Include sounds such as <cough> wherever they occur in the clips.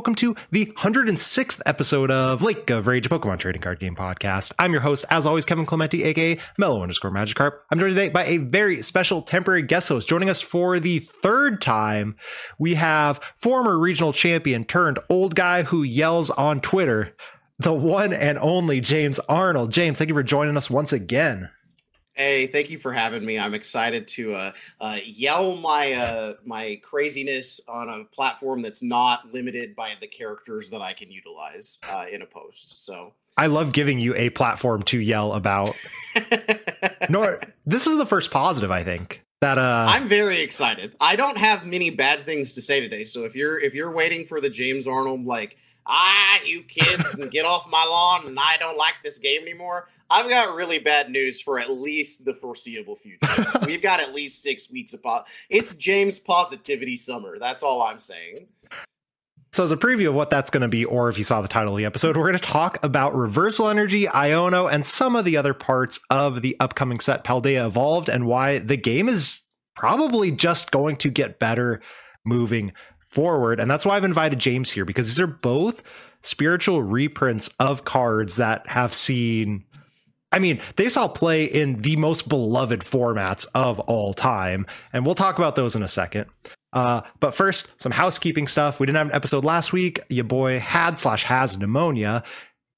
Welcome to the 106th episode of Lake of Rage, Pokemon trading card game podcast. I'm your host, as always, Kevin Clementi, aka Mellow underscore Magikarp. I'm joined today by a very special temporary guest host. Joining us for the third time, we have former regional champion turned old guy who yells on Twitter, the one and only James Arnold. James, thank you for joining us once again. Hey, thank you for having me. I'm excited to uh, uh, yell my uh, my craziness on a platform that's not limited by the characters that I can utilize uh, in a post. So I love giving you a platform to yell about. <laughs> Nor this is the first positive, I think. That uh I'm very excited. I don't have many bad things to say today. So if you're if you're waiting for the James Arnold like ah you kids and get off my lawn and I don't like this game anymore, I've got really bad news for at least the foreseeable future. <laughs> We've got at least six weeks of po- it's James positivity summer. That's all I'm saying. So, as a preview of what that's going to be, or if you saw the title of the episode, we're going to talk about Reversal Energy, Iono, and some of the other parts of the upcoming set Paldea Evolved, and why the game is probably just going to get better moving forward. And that's why I've invited James here, because these are both spiritual reprints of cards that have seen I mean, they saw play in the most beloved formats of all time, and we'll talk about those in a second. Uh, but first, some housekeeping stuff. We didn't have an episode last week. Your boy had slash has pneumonia.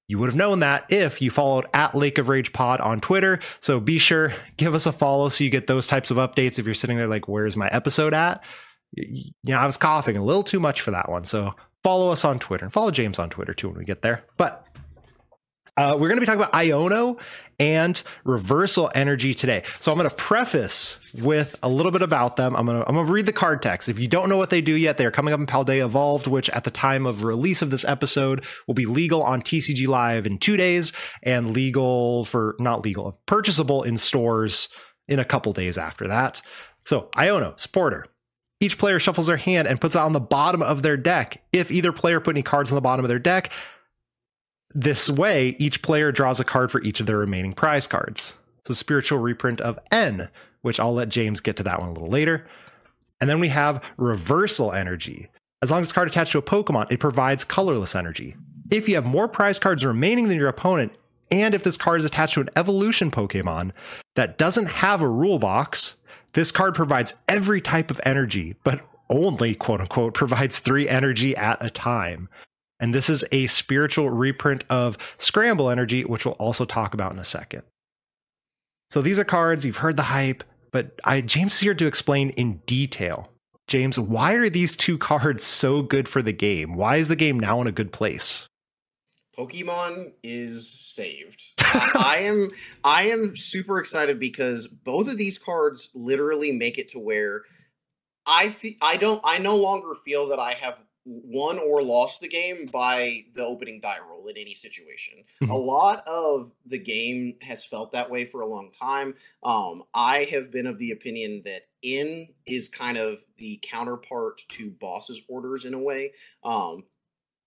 You would have known that if you followed at Lake of Rage Pod on Twitter. So be sure give us a follow so you get those types of updates. If you're sitting there like, "Where's my episode at?" You know, I was coughing a little too much for that one. So follow us on Twitter and follow James on Twitter too when we get there. But uh, we're going to be talking about Iono and reversal energy today. So I'm going to preface with a little bit about them. I'm going to I'm going to read the card text. If you don't know what they do yet, they are coming up in Paldea Evolved, which at the time of release of this episode will be legal on TCG Live in two days and legal for not legal, purchasable in stores in a couple days after that. So Iono supporter. Each player shuffles their hand and puts it on the bottom of their deck. If either player put any cards on the bottom of their deck, this way, each player draws a card for each of their remaining prize cards. It's a spiritual reprint of N, which I'll let James get to that one a little later. And then we have reversal energy. As long as card attached to a Pokemon, it provides colorless energy. If you have more prize cards remaining than your opponent, and if this card is attached to an evolution Pokemon that doesn't have a rule box, this card provides every type of energy, but only, quote unquote, <laughs> provides three energy at a time. And this is a spiritual reprint of Scramble Energy, which we'll also talk about in a second. So these are cards, you've heard the hype, but I James is here to explain in detail. James, why are these two <laughs> cards so good for the game? Why is the game now in a good place? Pokemon is saved. <laughs> I am I am super excited because both of these cards literally make it to where I fe- I don't I no longer feel that I have won or lost the game by the opening die roll in any situation. Mm-hmm. A lot of the game has felt that way for a long time. Um, I have been of the opinion that N is kind of the counterpart to boss's orders in a way. Um,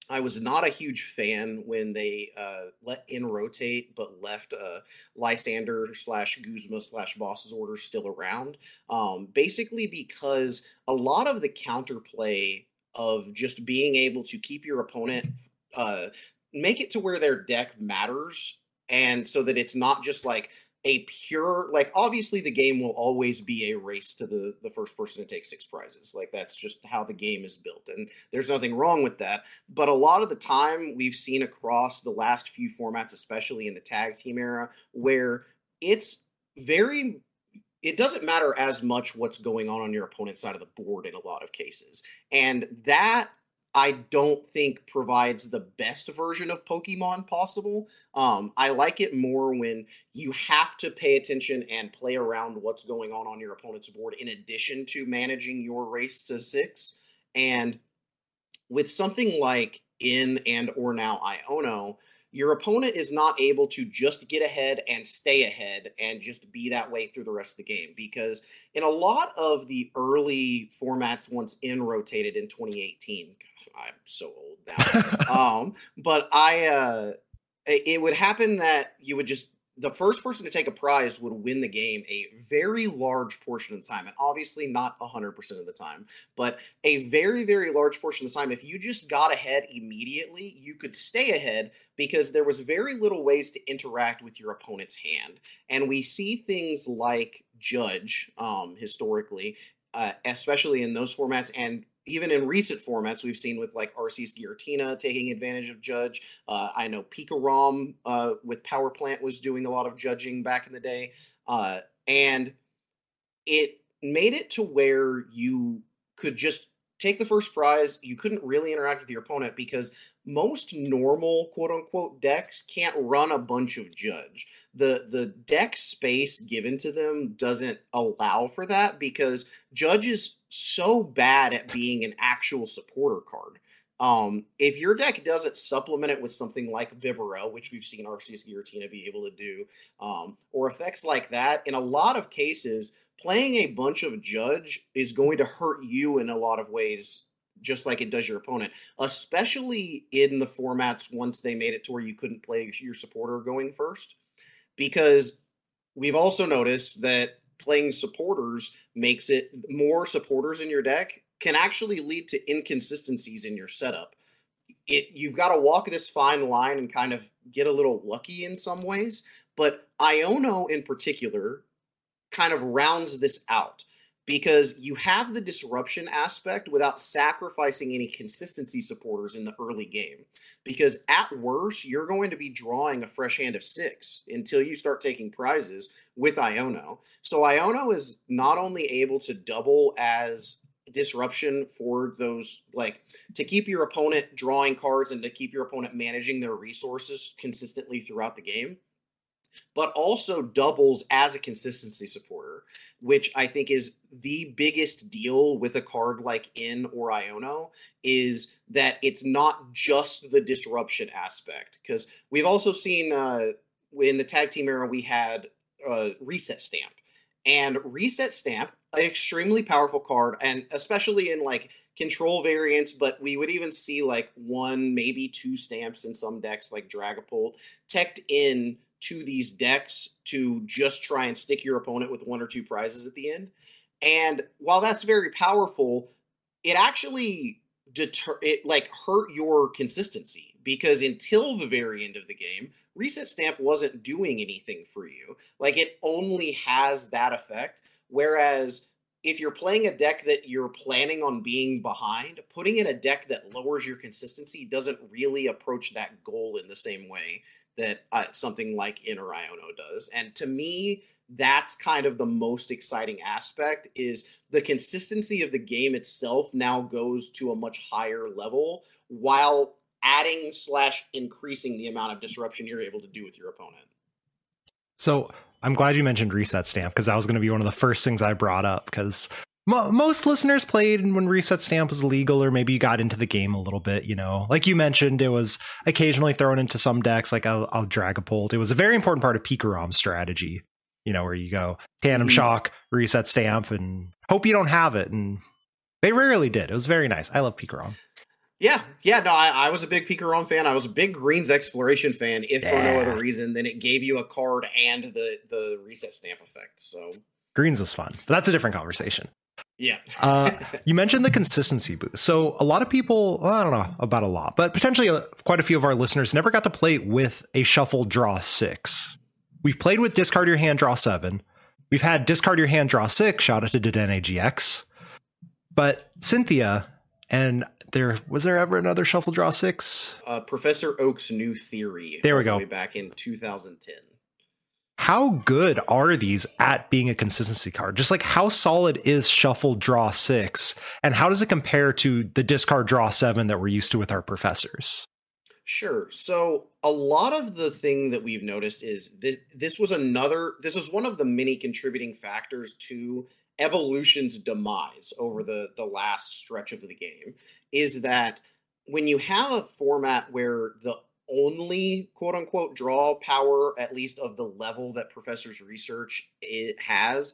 I was not a huge fan when they uh, let N rotate, but left uh, Lysander slash Guzma slash Boss's Orders still around. Um, basically, because a lot of the counterplay of just being able to keep your opponent uh, make it to where their deck matters and so that it's not just like a pure like obviously the game will always be a race to the the first person to take six prizes. Like that's just how the game is built and there's nothing wrong with that. But a lot of the time we've seen across the last few formats especially in the tag team era where it's very it doesn't matter as much what's going on on your opponent's side of the board in a lot of cases. And that I don't think provides the best version of Pokemon possible. Um, I like it more when you have to pay attention and play around what's going on on your opponent's board in addition to managing your race to six. And with something like N and or now Iono, your opponent is not able to just get ahead and stay ahead and just be that way through the rest of the game because in a lot of the early formats once N rotated in 2018 i'm so old now. <laughs> Um but i uh it would happen that you would just the first person to take a prize would win the game a very large portion of the time and obviously not 100% of the time but a very very large portion of the time. If you just got ahead immediately you could stay ahead because there was very little ways to interact with your opponent's hand. And we see things like judge um, historically uh, especially in those formats and even in recent formats, we've seen with like Arceus Giratina taking advantage of Judge. Uh, I know Pika Rom uh, with Power Plant was doing a lot of judging back in the day. Uh, and it made it to where you could just take the first prize. You couldn't really interact with your opponent because most normal quote unquote decks can't run a bunch of judge. The the deck space given to them doesn't allow for that because judge is so bad at being an actual supporter card. Um, if your deck doesn't supplement it with something like Bibarel, which we've seen Arceus Giratina be able to do, um, or effects like that, in a lot of cases, playing a bunch of Judge is going to hurt you in a lot of ways, just like it does your opponent, especially in the formats once they made it to where you couldn't play your supporter going first. Because we've also noticed that playing supporters makes it more supporters in your deck can actually lead to inconsistencies in your setup. It you've got to walk this fine line and kind of get a little lucky in some ways, but Iono in particular kind of rounds this out because you have the disruption aspect without sacrificing any consistency supporters in the early game. Because at worst, you're going to be drawing a fresh hand of six until you start taking prizes with Iono. So Iono is not only able to double as disruption for those like to keep your opponent drawing cards and to keep your opponent managing their resources consistently throughout the game but also doubles as a consistency supporter which i think is the biggest deal with a card like N or iono is that it's not just the disruption aspect because we've also seen uh in the tag team era we had uh, reset stamp and reset stamp an extremely powerful card and especially in like control variants but we would even see like one maybe two stamps in some decks like dragapult teched in to these decks to just try and stick your opponent with one or two prizes at the end. And while that's very powerful it actually deter it like hurt your consistency because until the very end of the game reset stamp wasn't doing anything for you. Like it only has that effect. Whereas if you're playing a deck that you're planning on being behind putting in a deck that lowers your consistency doesn't really approach that goal in the same way that uh, something like N or Iono does and to me that's kind of the most exciting aspect is the consistency of the game itself now goes to a much higher level while adding slash increasing the amount of disruption you're able to do with your opponent. So I'm glad you mentioned reset stamp because that was going to be one of the first things I brought up because mo- most listeners played when reset stamp was legal or maybe you got into the game a little bit, you know. Like you mentioned, it was occasionally thrown into some decks like a, a Dragapult. It was a very important part of Pikarom's strategy, you know, where you go tandem mm-hmm. shock, reset stamp, and hope you don't have it. And they rarely did. It was very nice. I love Pikarom. Yeah, yeah, no, I, I was a big Pikarom fan. I was a big Greens Exploration fan, if yeah. for no other reason than it gave you a card and the the reset stamp effect. So Greens was fun, but that's a different conversation. Yeah. <laughs> uh, you mentioned the consistency boost. So a lot of people, well, I don't know about a lot, but potentially uh, quite a few of our listeners never got to play with a shuffle draw six. We've played with discard your hand, draw seven. We've had discard your hand, draw six. Shout out to Dedenne GX. But Cynthia and there was there ever another shuffle draw six? Uh, Professor Oak's new theory. There we go. back in 2010. How good are these at being a consistency card? Just like how solid is shuffle draw six, and how does it compare to the discard draw seven that we're used to with our professors? Sure. So a lot of the thing that we've noticed is this this was another this was one of the many contributing factors to evolution's demise over the the last stretch of the game is that when you have a format where the only quote unquote draw power, at least of the level that professors research it has,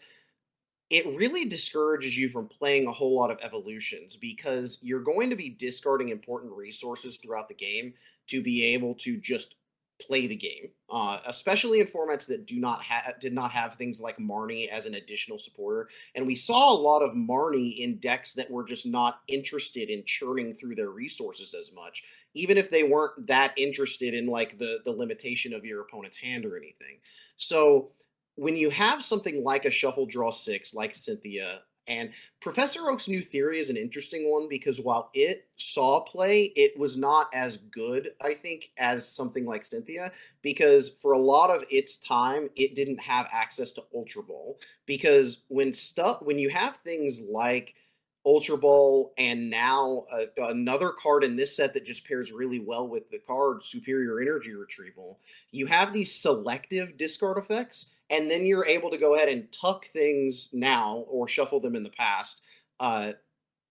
it really discourages you from playing a whole lot of evolutions because you're going to be discarding important resources throughout the game to be able to just play the game, uh, especially in formats that do not have did not have things like Marnie as an additional supporter. And we saw a lot of Marnie in decks that were just not interested in churning through their resources as much, even if they weren't that interested in like the the limitation of your opponent's hand or anything. So when you have something like a shuffle draw six, like Cynthia, and Professor Oak's new theory is an interesting one because while it saw play, it was not as good, I think, as something like Cynthia, because for a lot of its time, it didn't have access to Ultra Ball. Because when stuff when you have things like Ultra Ball and now uh, another card in this set that just pairs really well with the card Superior Energy Retrieval, you have these selective discard effects and then you're able to go ahead and tuck things now or shuffle them in the past uh,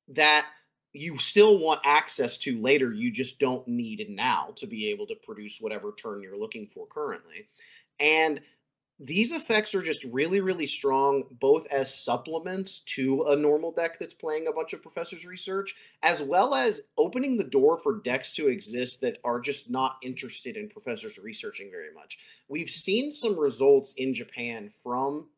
that you still want access to later. You just don't need now to be able to produce whatever turn you're looking for currently. And these effects are just really, really strong, both as supplements to a normal deck that's playing a bunch of professors' research, as well as opening the door for decks to exist that are just not interested in professors researching very much. We've seen some results in Japan from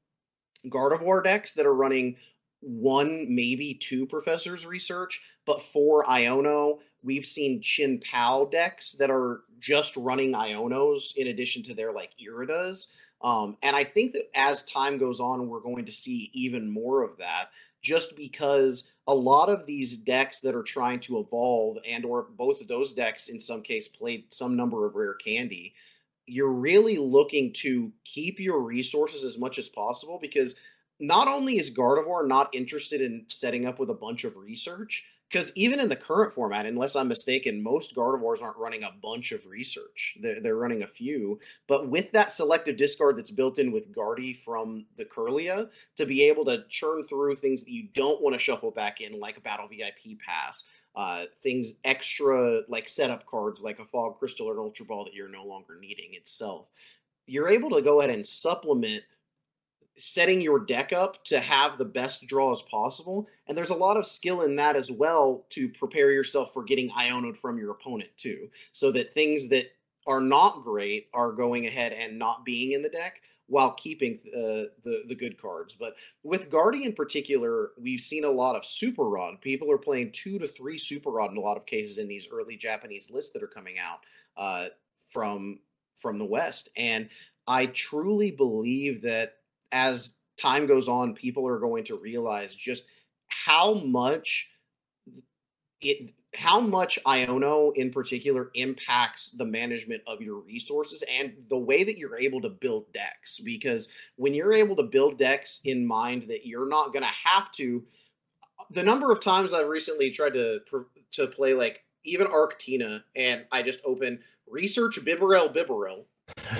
Gardevoir decks that are running one, maybe two professors' research, but for Iono, we've seen Chien-Pao decks that are just running Ionos in addition to their like Iridas. Um, and I think that as time goes on, we're going to see even more of that just because a lot of these decks that are trying to evolve and or both of those decks in some case played some number of rare candy you're really looking to keep your resources as much as possible because not only is Gardevoir not interested in setting up with a bunch of research, because even in the current format, unless I'm mistaken, most Gardevoirs aren't running a bunch of research. They're, they're running a few. But with that selective discard that's built in with Guardy from the Kirlia, to be able to churn through things that you don't want to shuffle back in, like a Battle VIP Pass, uh, things extra like setup cards like a Fog Crystal or an Ultra Ball that you're no longer needing itself, you're able to go ahead and supplement setting your deck up to have the best draws possible. And there's a lot of skill in that as well to prepare yourself for getting Ionoed from your opponent too. So that things that are not great are going ahead and not being in the deck while keeping uh, the the good cards. But with Guardy in particular, we've seen a lot of Super Rod. People are playing two to three Super Rod in a lot of cases in these early Japanese lists that are coming out uh, from from the West. And I truly believe that as time goes on, people are going to realize just how much it how much Iono in particular impacts the management of your resources and the way that you're able to build decks. Because when you're able to build decks in mind that you're not going to have to, the number of times I've recently tried to to play like even Arctina and I just open research Bibarel Bibarel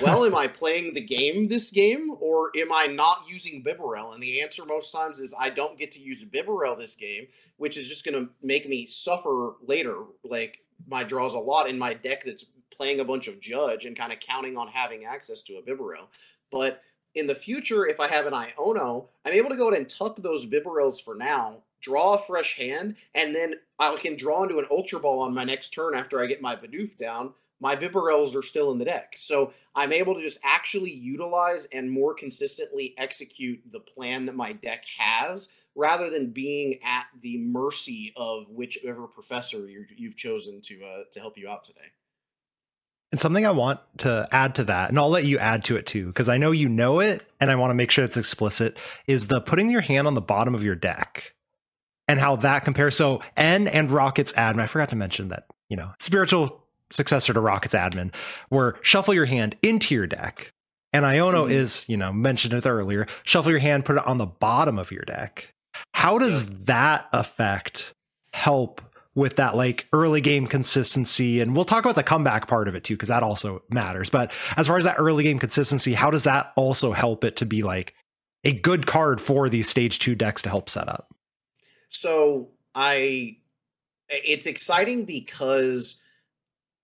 well, am I <laughs> playing the game this game or am I not using Bibarel? And the answer most times is I don't get to use Bibarel this game, which is just going to make me suffer later. Like my draws a lot in my deck that's playing a bunch of Judge and kind of counting on having access to a Bibarel. But in the future, if I have an Iono, I'm able to go ahead and tuck those Bibarels for now, draw a fresh hand, and then I can draw into an Ultra Ball on my next turn after I get my Bidoof down my Bibarels are still in the deck. So I'm able to just actually utilize and more consistently execute the plan that my deck has rather than being at the mercy of whichever professor you have chosen to uh, to help you out today. And something I want to add to that, and I'll let you add to it too, because I know you know it, and I want to make sure it's explicit, is the putting your hand on the bottom of your deck and how that compares. So N and Rocket's admin, I forgot to mention that, you know, spiritual successor to Rocket's admin, where shuffle your hand into your deck. And Iono mm-hmm. is, you know, mentioned it earlier. Shuffle your hand, put it on the bottom of your deck. How does yeah. that affect help with that like early game consistency? And we'll talk about the comeback part of it too, because that also matters. But as far as that early game consistency, how does that also help it to be like a good card for these stage two decks to help set up? So I, it's exciting because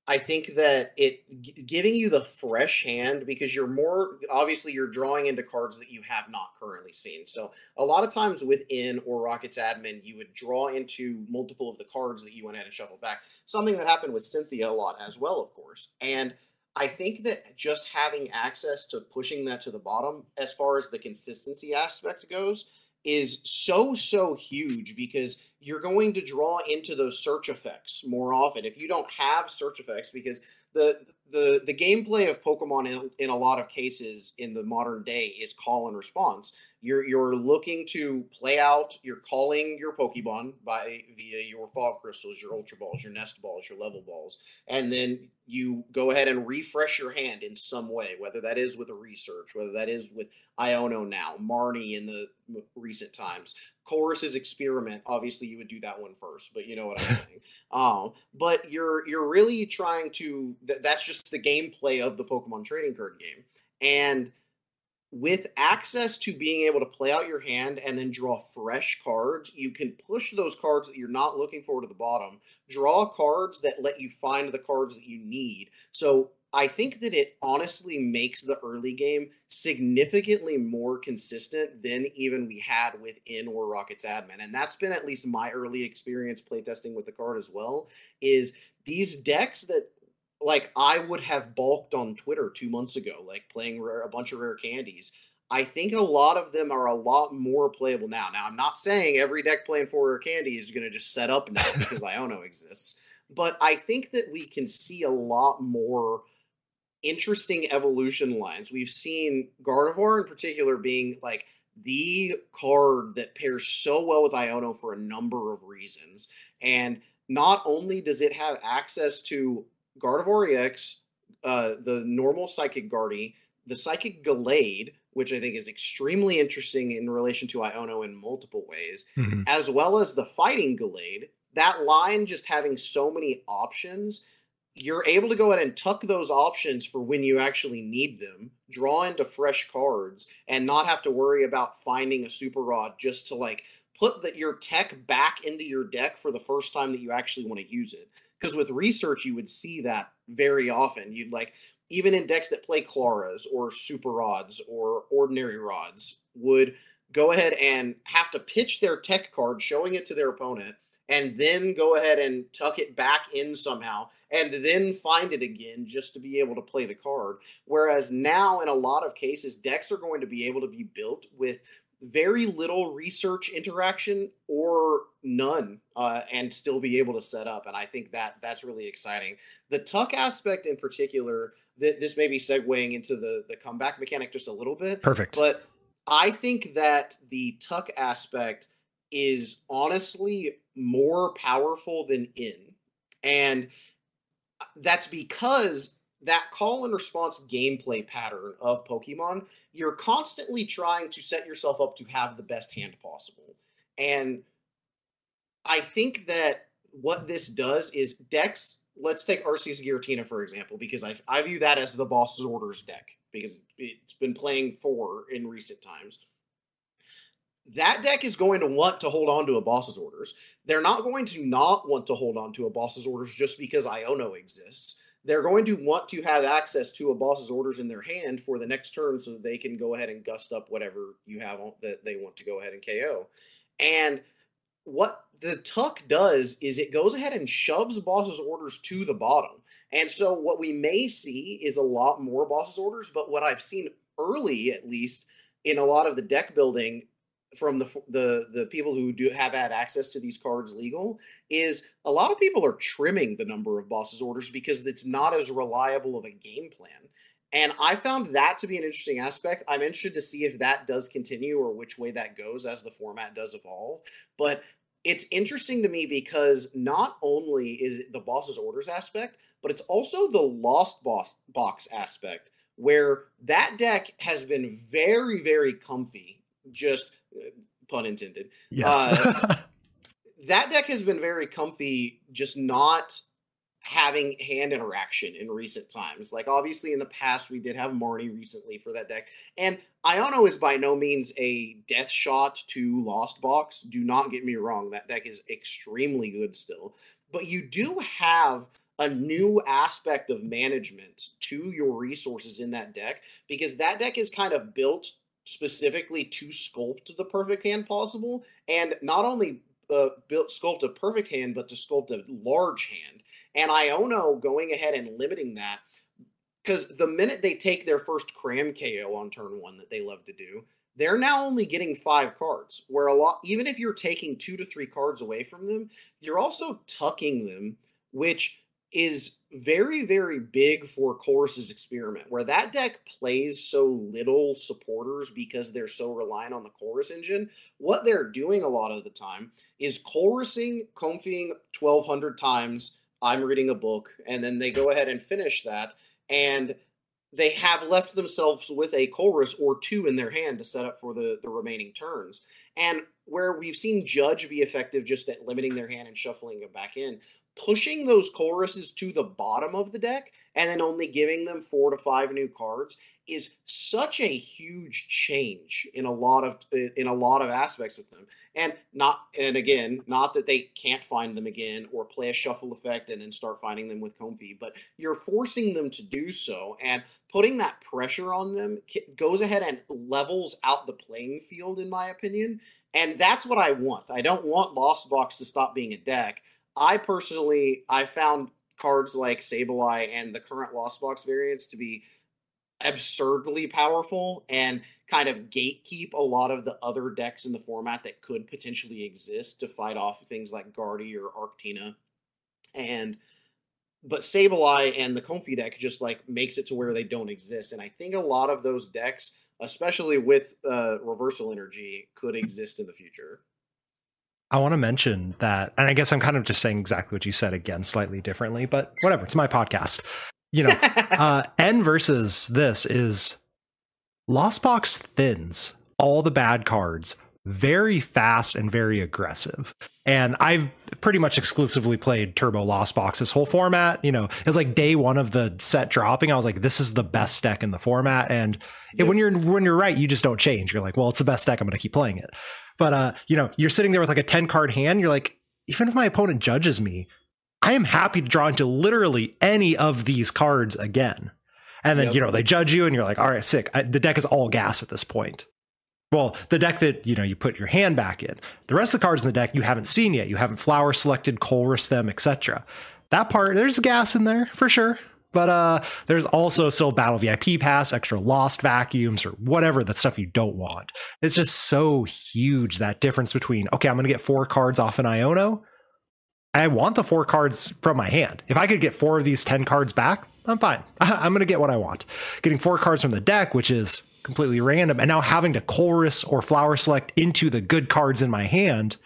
I think that it giving you the fresh hand because you're more obviously you're drawing into cards that you have not currently seen. So a lot of times with N or Rockets admin, you would draw into multiple of the cards that you went ahead and shuffled back. Something that happened with Cynthia a lot as well, of course. And I think that just having access to pushing that to the bottom, as far as the consistency aspect goes, is so so huge because you're going to draw into those search effects more often. If you don't have search effects because the the the gameplay of Pokemon in, in, a lot of cases in the modern day is call and response. You're you're looking to play out. You're calling your Pokemon by via your fog crystals, your Ultra Balls, your Nest Balls, your Level Balls, and then you go ahead and refresh your hand in some way, whether that is with a research, whether that is with Iono now, Marnie in the recent times, Colress's experiment. Obviously, you would do that one first, but you know what I'm <laughs> saying. um, but you're you're really trying to. Th- that's just the gameplay of the Pokemon trading card game, and with access to being able to play out your hand and then draw fresh cards, you can push those cards that you're not looking for to the bottom, draw cards that let you find the cards that you need. So I think that it honestly makes the early game significantly more consistent than even we had with N or Rockets admin. And that's been at least my early experience playtesting with the card as well. Is these decks that like I would have balked on Twitter two months ago, like playing rare, a bunch of rare candies. I think a lot of them are a lot more playable now. Now, I'm not saying every deck playing four rare candy is going to just set up now <laughs> because Iono exists, but I think that we can see a lot more interesting evolution lines. We've seen Gardevoir in particular being like the card that pairs so well with Iono for a number of reasons. And not only does it have access to Gardevoir EX, uh, the normal Psychic Guardy, the Psychic Gallade, which I think is extremely interesting in relation to Iono in multiple ways, mm-hmm. as well as the Fighting Gallade. That line just having so many options you're able to go ahead and tuck those options for when you actually need them, draw into fresh cards, and not have to worry about finding a super rod just to like put that your tech back into your deck for the first time that you actually want to use it. Because with research, you would see that very often. You'd like even in decks that play Klaras or super rods or ordinary rods would go ahead and have to pitch their tech card, showing it to their opponent, and then go ahead and tuck it back in somehow and then find it again just to be able to play the card. Whereas now, in a lot of cases, decks are going to be able to be built with very little research interaction or none uh, and still be able to set up and i think that that's really exciting the tuck aspect in particular that this may be segueing into the the comeback mechanic just a little bit perfect but i think that the tuck aspect is honestly more powerful than N and that's because that call and response gameplay pattern of Pokemon, you're constantly trying to set yourself up to have the best hand possible. And I think that what this does is decks, let's take Arceus Giratina, for example, because I, I view that as the boss's orders deck because it's been playing four in recent times that deck is going to want to hold on to a boss's orders. They're not going to not want to hold on to a boss's orders just because Iono exists. They're going to want to have access to a boss's orders in their hand for the next turn so that they can go ahead and gust up whatever you have on, that they want to go ahead and KO. And what the tuck does is it goes ahead and shoves boss's orders to the bottom. And so what we may see is a lot more boss's orders, but what I've seen early at least in a lot of the deck building from the the the people who do have had access to these cards legal is a lot of people are trimming the number of bosses orders because it's not as reliable of a game plan. And I found that to be an interesting aspect. I'm interested to see if that does continue or which way that goes as the format does evolve. But it's interesting to me because not only is the boss's orders aspect, but it's also the lost boss box aspect where that deck has been very, very comfy. Just pun intended. Yes. Uh, <laughs> that deck has been very comfy, just not having hand interaction in recent times. Like obviously in the past we did have Marnie recently for that deck. And Iono is by no means a death shot to Lost Box. Do not get me wrong, that deck is extremely good still. But you do have a new aspect of management to your resources in that deck because that deck is kind of built specifically to sculpt the perfect hand possible and not only uh, built sculpt a perfect hand but to sculpt a large hand and Iono going ahead and limiting that because the minute they take their first cram KO on turn one that they love to do, they're now only getting five cards. Where a lot, even if you're taking two to three cards away from them, you're also tucking them, which is very, very big for Colress's experiment, where that deck plays so little supporters because they're so reliant on the Colress engine. What they're doing a lot of the time is Colressing, Comfeying 1,200 times. I'm reading a book, and then they go ahead and finish that, and they have left themselves with a Colress or two in their hand to set up for the, the remaining turns. And where we've seen Judge be effective just at limiting their hand and shuffling it back in, pushing those Colresses to the bottom of the deck and then only giving them four to five new cards is such a huge change in a lot of in a lot of aspects with them. And not and again not that they can't find them again or play a shuffle effect and then start finding them with Comfey but you're forcing them to do so. And putting that pressure on them goes ahead and levels out the playing field in my opinion. And that's what i want. I don't want lost box to stop being a deck I personally I found cards like Sableye and the current Lost Box variants to be absurdly powerful and kind of gatekeep a lot of the other decks in the format that could potentially exist to fight off things like Guardy or Arctina. And but Sableye and the Comfey deck just like makes it to where they don't exist. And I think a lot of those decks, especially with uh, reversal energy, could exist in the future. I want to mention that, and I guess I'm kind of just saying exactly what you said again, slightly differently, but whatever. It's my podcast. You know, <laughs> uh, N versus this is Lost Box thins all the bad cards very fast and very aggressive. And I've pretty much exclusively played Turbo Lost Box this whole format. You know, it was like day one of the set dropping. I was like, this is the best deck in the format. And it, when you're when you're right, you just don't change. You're like, well, it's the best deck. I'm going to keep playing it. But uh, you know, you're sitting there with like a 10 card hand, you're like, even if my opponent judges me, I am happy to draw into literally any of these cards again. And then, yep. you know, they judge you and you're like, all right, sick. I, the deck is all gas at this point. Well, the deck that, you know, you put your hand back in. The rest of the cards in the deck you haven't seen yet. You haven't flower selected, Colress them, etc. That part, there's gas in there for sure. But uh, there's also still Battle VIP Pass, extra lost vacuums, or whatever the stuff you don't want. It's just so huge that difference between okay, I'm going to get four cards off an Iono. I want the four cards from my hand. If I could get four of these ten cards back, I'm fine. <laughs> I'm going to get what I want. Getting four cards from the deck, which is completely random, and now having to Colress or flower select into the good cards in my hand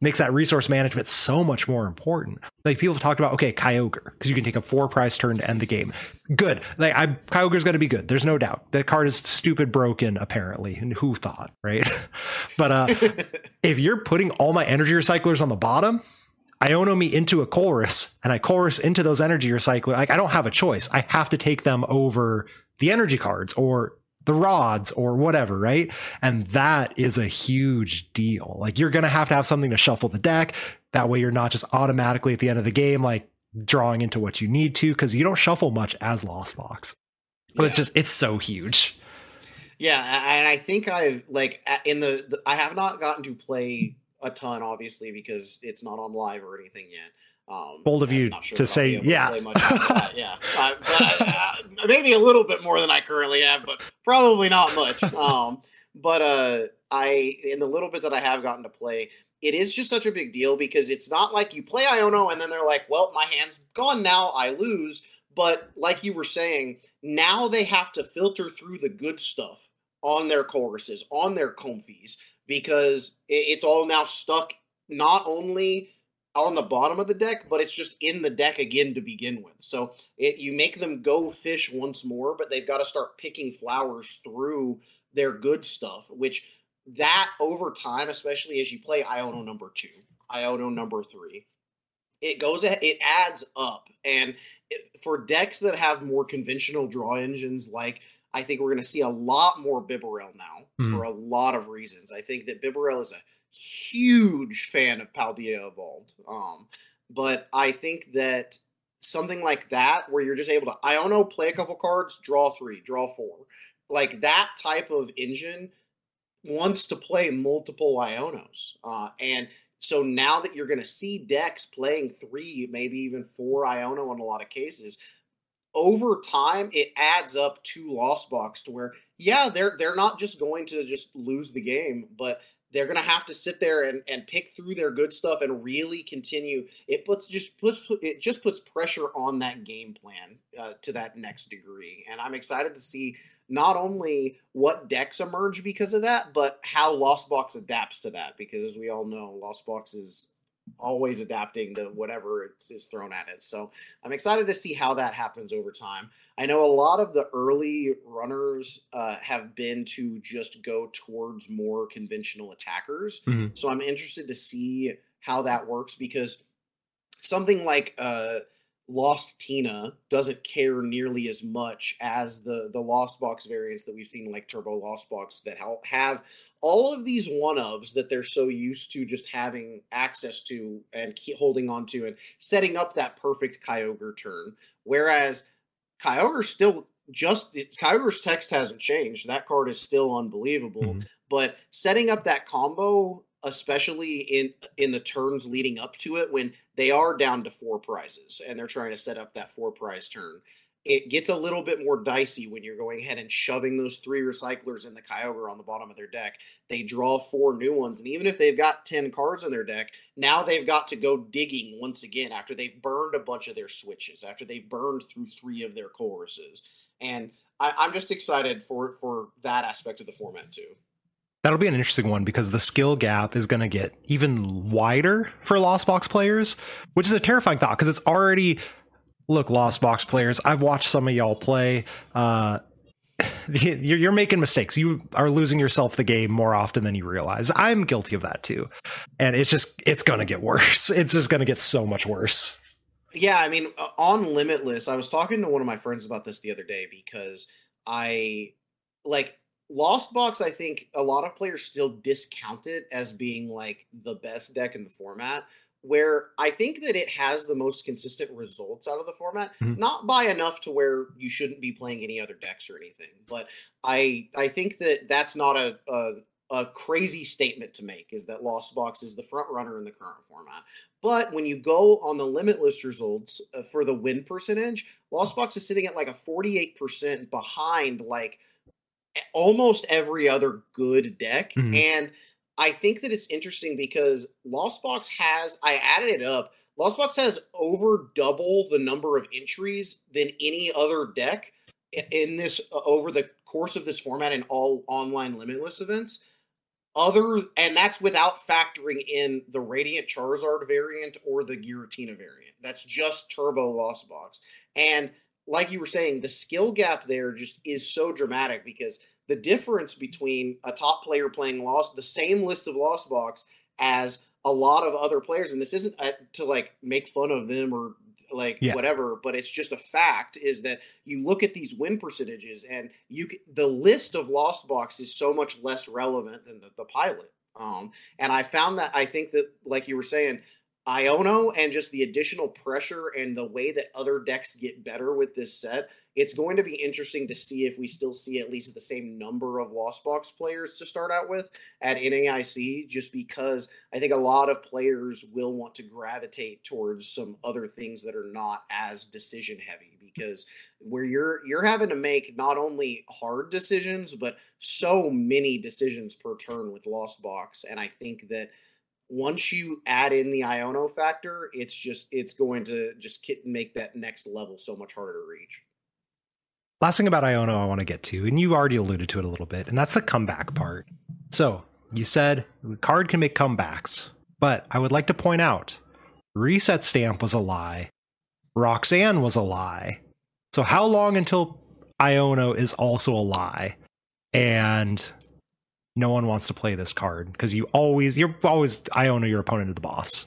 makes that resource management so much more important. Like people have talked about, okay, Kyogre, because you can take a four price turn to end the game. Good. Like I Kyogre's gonna be good. There's no doubt. That card is stupid broken, apparently. And who thought, right? <laughs> but uh <laughs> if you're putting all my energy recyclers on the bottom, Iono me into a Colress and I Colress into those energy recyclers. Like I don't have a choice. I have to take them over the energy cards or the rods or whatever, right? And that is a huge deal. Like you're going to have to have something to shuffle the deck. That way you're not just automatically at the end of the game, like drawing into what you need to, because you don't shuffle much as Lost Box. But yeah. it's just, it's so huge. Yeah. And I think I've like in the, the, I have not gotten to play a ton, obviously, because it's not on live or anything yet. Um, Bold of you sure to say, yeah, to yeah, <laughs> uh, but uh, maybe a little bit more than I currently have, but probably not much. <laughs> Um, but uh, I, in the little bit that I have gotten to play, it is just such a big deal because it's not like you play Iono and then they're like, well, my hand's gone now, I lose. But like you were saying, now they have to filter through the good stuff on their Colresses, on their Comfeys, because it's all now stuck not only on the bottom of the deck, but it's just in the deck again to begin with. So it, you make them go fish once more, but they've got to start picking flowers through their good stuff, which that over time, especially as you play Iono number two, Iono number three, it goes it adds up. And it, for decks that have more conventional draw engines, like I think we're going to see a lot more Bibarel now mm-hmm. for a lot of reasons. I think that Bibarel is a huge fan of Paldea Evolved. Um, but I think that something like that, where you're just able to, I don't know, play a couple cards, draw three, draw four, like that type of engine wants to play multiple Ionos. Uh, and so now that you're going to see decks playing three, maybe even four Iono in a lot of cases, over time it adds up to Lost Box to where, yeah, they're they're not just going to just lose the game, but they're going to have to sit there and, and pick through their good stuff and really continue. It puts just puts it just puts pressure on that game plan uh, to that next degree, and I'm excited to see not only what decks emerge because of that, but how Lost Box adapts to that. Because as we all know, Lost Box is always adapting to whatever is thrown at it. So I'm excited to see how that happens over time. I know a lot of the early runners uh, have been to just go towards more conventional attackers. Mm-hmm. So I'm interested to see how that works because something like uh, Lost Tina doesn't care nearly as much as the the Lost Box variants that we've seen, like Turbo Lost Box, that have all of these one ofs that they're so used to just having access to and keep holding on to and setting up that perfect Kyogre turn. Whereas Kyogre still just Kyogre's text hasn't changed. That card is still unbelievable. Mm-hmm. But setting up that combo, especially in in the turns leading up to it, when they are down to four prizes and they're trying to set up that four prize turn, it gets a little bit more dicey when you're going ahead and shoving those three recyclers in the Kyogre on the bottom of their deck. They draw four new ones, and even if they've got 10 cards in their deck, now they've got to go digging once again after they've burned a bunch of their switches, after they've burned through three of their Colresses. And I, am just excited for for that aspect of the format too. That'll be an interesting one because the skill gap is going to get even wider for Lost Box players, which is a terrifying thought because it's already look, Lost Box players, I've watched some of y'all play. Uh, <laughs> you're, you're making mistakes. You are losing yourself the game more often than you realize. I'm guilty of that too. And it's just, it's to get worse. <laughs> It's just to get so much worse. Yeah. I mean, on Limitless, I was talking to one of my friends about this the other day because I like Lost Box. I think a lot of players still discount it as being like the best deck in the format where I think that it has the most consistent results out of the format, mm-hmm. not by enough to where you shouldn't be playing any other decks or anything, but I I think that that's not a, a a crazy statement to make is that Lost Box is the front runner in the current format. But when you go on the limitless results uh, for the win percentage, Lost Box is sitting at like a 48% behind like almost every other good deck. Mm-hmm. And I think that it's interesting because Lost Box has, I added it up. Lost Box has over double the number of entries than any other deck in this uh, over the course of this format in all online limitless events. Other and that's without factoring in the Radiant Charizard variant or the Giratina variant. That's just Turbo Lost Box. And like you were saying, the skill gap there just is so dramatic because the difference between a top player playing Lost, the same list of Lost Box as a lot of other players, and this isn't uh, to like make fun of them or like yeah. whatever, but it's just a fact is that you look at these win percentages and you the list of Lost Box is so much less relevant than the, the pilot. Um, and I found that I think that, like you were saying, Iono and just the additional pressure and the way that other decks get better with this set it's going to be interesting to see if we still see at least the same number of Lost Box players to start out with at NAIC, just because I think a lot of players will want to gravitate towards some other things that are not as decision heavy. Because where you're you're having to make not only hard decisions, but so many decisions per turn with Lost Box, and I think that once you add in the Iono factor, it's just it's going to just make that next level so much harder to reach. Last thing about Iono I want to get to, and you already alluded to it a little bit, and that's the comeback part. So you said the card can make comebacks, but I would like to point out Reset Stamp was a lie. Roxanne was a lie. So how long until Iono is also a lie? And no one wants to play this card because you always you're always Iono your opponent of the boss.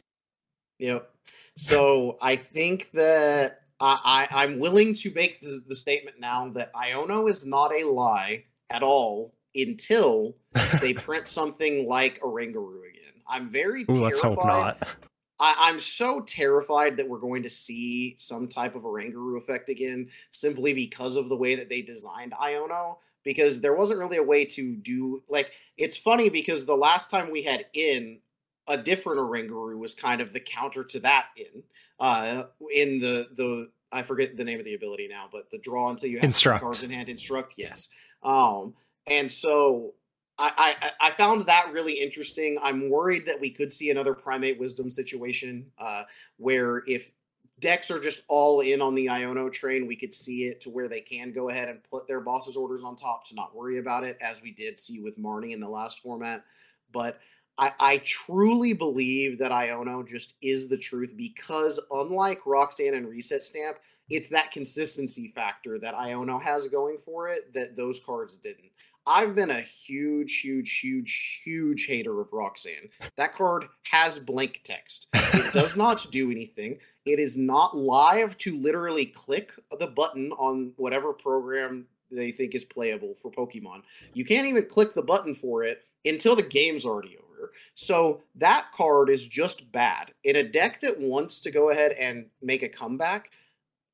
Yep. So I think that I, I am willing to make the, the statement now that Iono is not a lie at all until <laughs> they print something like Oranguru again. I'm very Ooh, terrified. Let's hope not. I, am so terrified that we're going to see some type of Oranguru effect again, simply because of the way that they designed Iono. Because there wasn't really a way to do like it's funny because the last time we had N a different Oranguru was kind of the counter to that in uh in the the I forget the name of the ability now, but the draw until you have instruct. cards in hand, instruct, yes. Um, and so I, I, I found that really interesting. I'm worried that we could see another primate wisdom situation uh, where if decks are just all in on the Iono train, we could see it to where they can go ahead and put their boss's orders on top to not worry about it, as we did see with Marnie in the last format. But I, I truly believe that Iono just is the truth because unlike Roxanne and Reset Stamp, it's that consistency factor that Iono has going for it that those cards didn't. I've been a huge, huge, huge, huge hater of Roxanne. That card has blank text. It <laughs> does not do anything. It is not live to literally click the button on whatever program they think is playable for Pokemon. You can't even click the button for it until the game's already over. So that card is just bad. In a deck that wants to go ahead and make a comeback,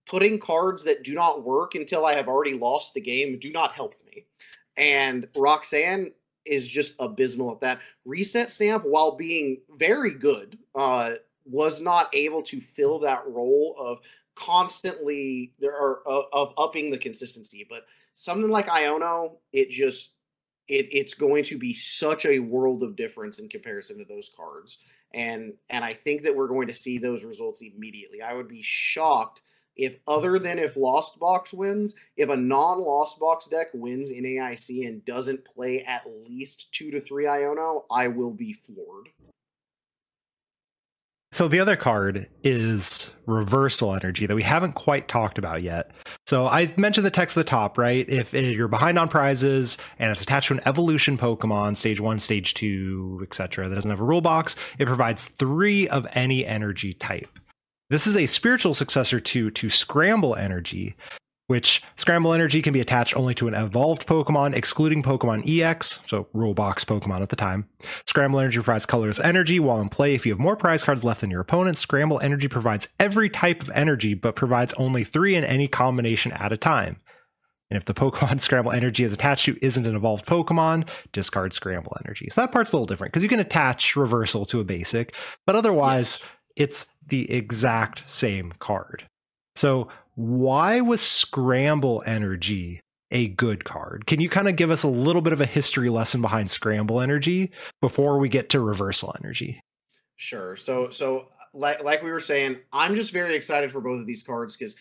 putting cards that do not work until I have already lost the game do not help me. And Roxanne is just abysmal at that. Reset Stamp, while being very good, uh, was not able to fill that role of constantly or of upping the consistency. But something like Iono, it just it, it's going to be such a world of difference in comparison to those cards. And and i think that we're going to see those results immediately. I would be shocked if other than if lost box wins if a non-lost box deck wins in aic and doesn't play at least two to three iono i will be floored so the other card is reversal energy that we haven't quite talked about yet. So I mentioned the text at the top, right? If you're behind on prizes and it's attached to an evolution Pokemon, stage one, stage two, etc., that doesn't have a rule box, it provides three of any energy type. This is a spiritual successor to to Scramble Energy, which Scramble Energy can be attached only to an evolved Pokemon, excluding Pokemon EX, so rule box Pokemon at the time. Scramble Energy provides colorless energy while in play. If you have more prize cards left than your opponent, Scramble Energy provides every type of energy, but provides only three in any combination at a time. And if the <laughs> Pokemon Scramble Energy is attached to isn't an evolved Pokemon, discard Scramble Energy. So that part's a little different because you can attach Reversal to a basic, but otherwise, yes. it's the exact same card. So why was Scramble Energy a good card? Can you kind of give us a little bit of a history lesson behind Scramble Energy before we get to Reversal Energy? Sure. So, so like like we were saying, I'm just very excited for both of these cards because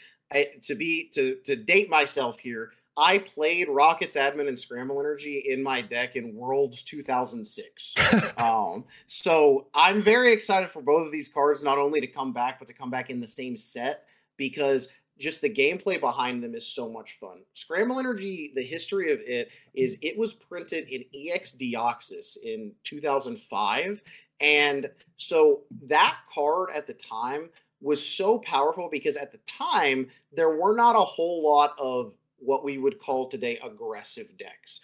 to be to to date myself here, I played Rockets Admin and Scramble Energy in my deck in Worlds 2006. <laughs> um, so I'm very excited for both of these cards, not only to come back, but to come back in the same set because just the gameplay behind them is so much fun. Scramble Energy, the history of it is it was printed in EX Deoxys in 2005. And so that card at the time was so powerful because at the time there were not a whole lot of what we would call today aggressive decks.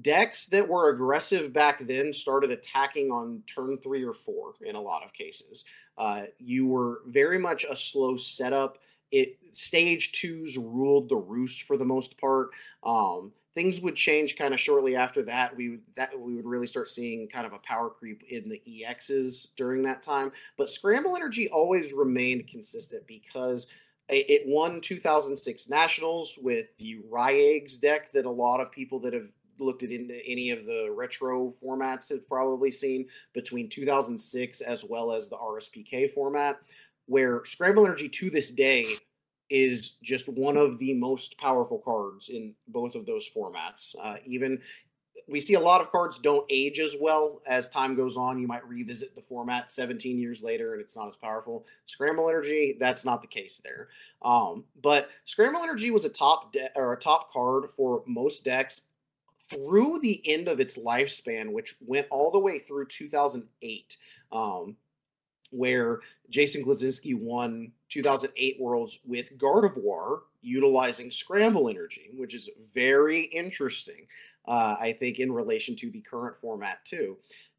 Decks that were aggressive back then started attacking on turn three or four in a lot of cases. Uh, you were very much a slow setup it stage twos ruled the roost for the most part. Um, things would change kind of shortly after that. We would that we would really start seeing kind of a power creep in the EXs during that time. But Scramble Energy always remained consistent because it won 2006 Nationals with the Ryegs deck that a lot of people that have looked at into any of the retro formats have probably seen between 2006 as well as the RSPK format where Scramble Energy to this day is just one of the most powerful cards in both of those formats. Uh, even we see a lot of cards don't age as well as time goes on. You might revisit the format 17 years later and it's not as powerful. Scramble Energy, that's not the case there. Um, but Scramble Energy was a top de- or a top card for most decks through the end of its lifespan, which went all the way through 2008. Um, where Jason Klaczynski won 2008 Worlds with Gardevoir utilizing Scramble Energy, which is very interesting, uh, I think, in relation to the current format, too.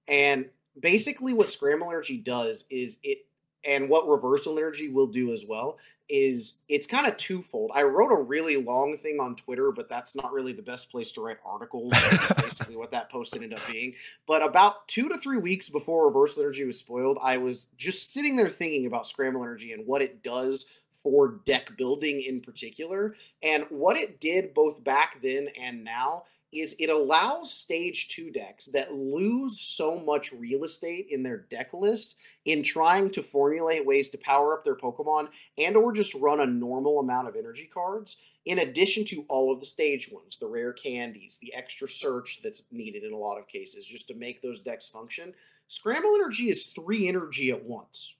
And basically, what Scramble Energy does is it, and what Reversal Energy will do as well, is it's kind of twofold. I wrote a really long thing on Twitter, but that's not really the best place to write articles. <laughs> basically, what that post ended up being. But about two to three weeks before Reversal Energy was spoiled, I was just sitting there thinking about Scramble Energy and what it does for deck building in particular, and what it did both back then and now is it allows stage two decks that lose so much real estate in their deck list in trying to formulate ways to power up their Pokemon and or just run a normal amount of energy cards in addition to all of the stage ones, the rare candies, the extra search that's needed in a lot of cases just to make those decks function. Scramble energy is three energy at once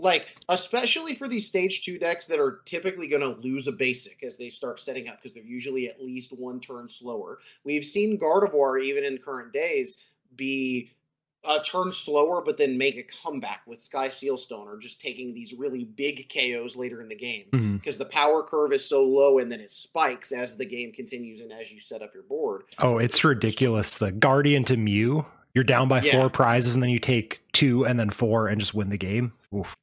like especially for these stage two decks that are typically going to lose a basic as they start setting up because they're usually at least one turn slower. We've seen Gardevoir even in current days be a turn slower, but then make a comeback with Sky Sealstone or just taking these really big KOs later in the game because mm-hmm. the power curve is so low and then it spikes as the game continues and as you set up your board. Oh, it's ridiculous. The Guardian to Mew you're down by yeah. four prizes and then you take two and then four and just win the game.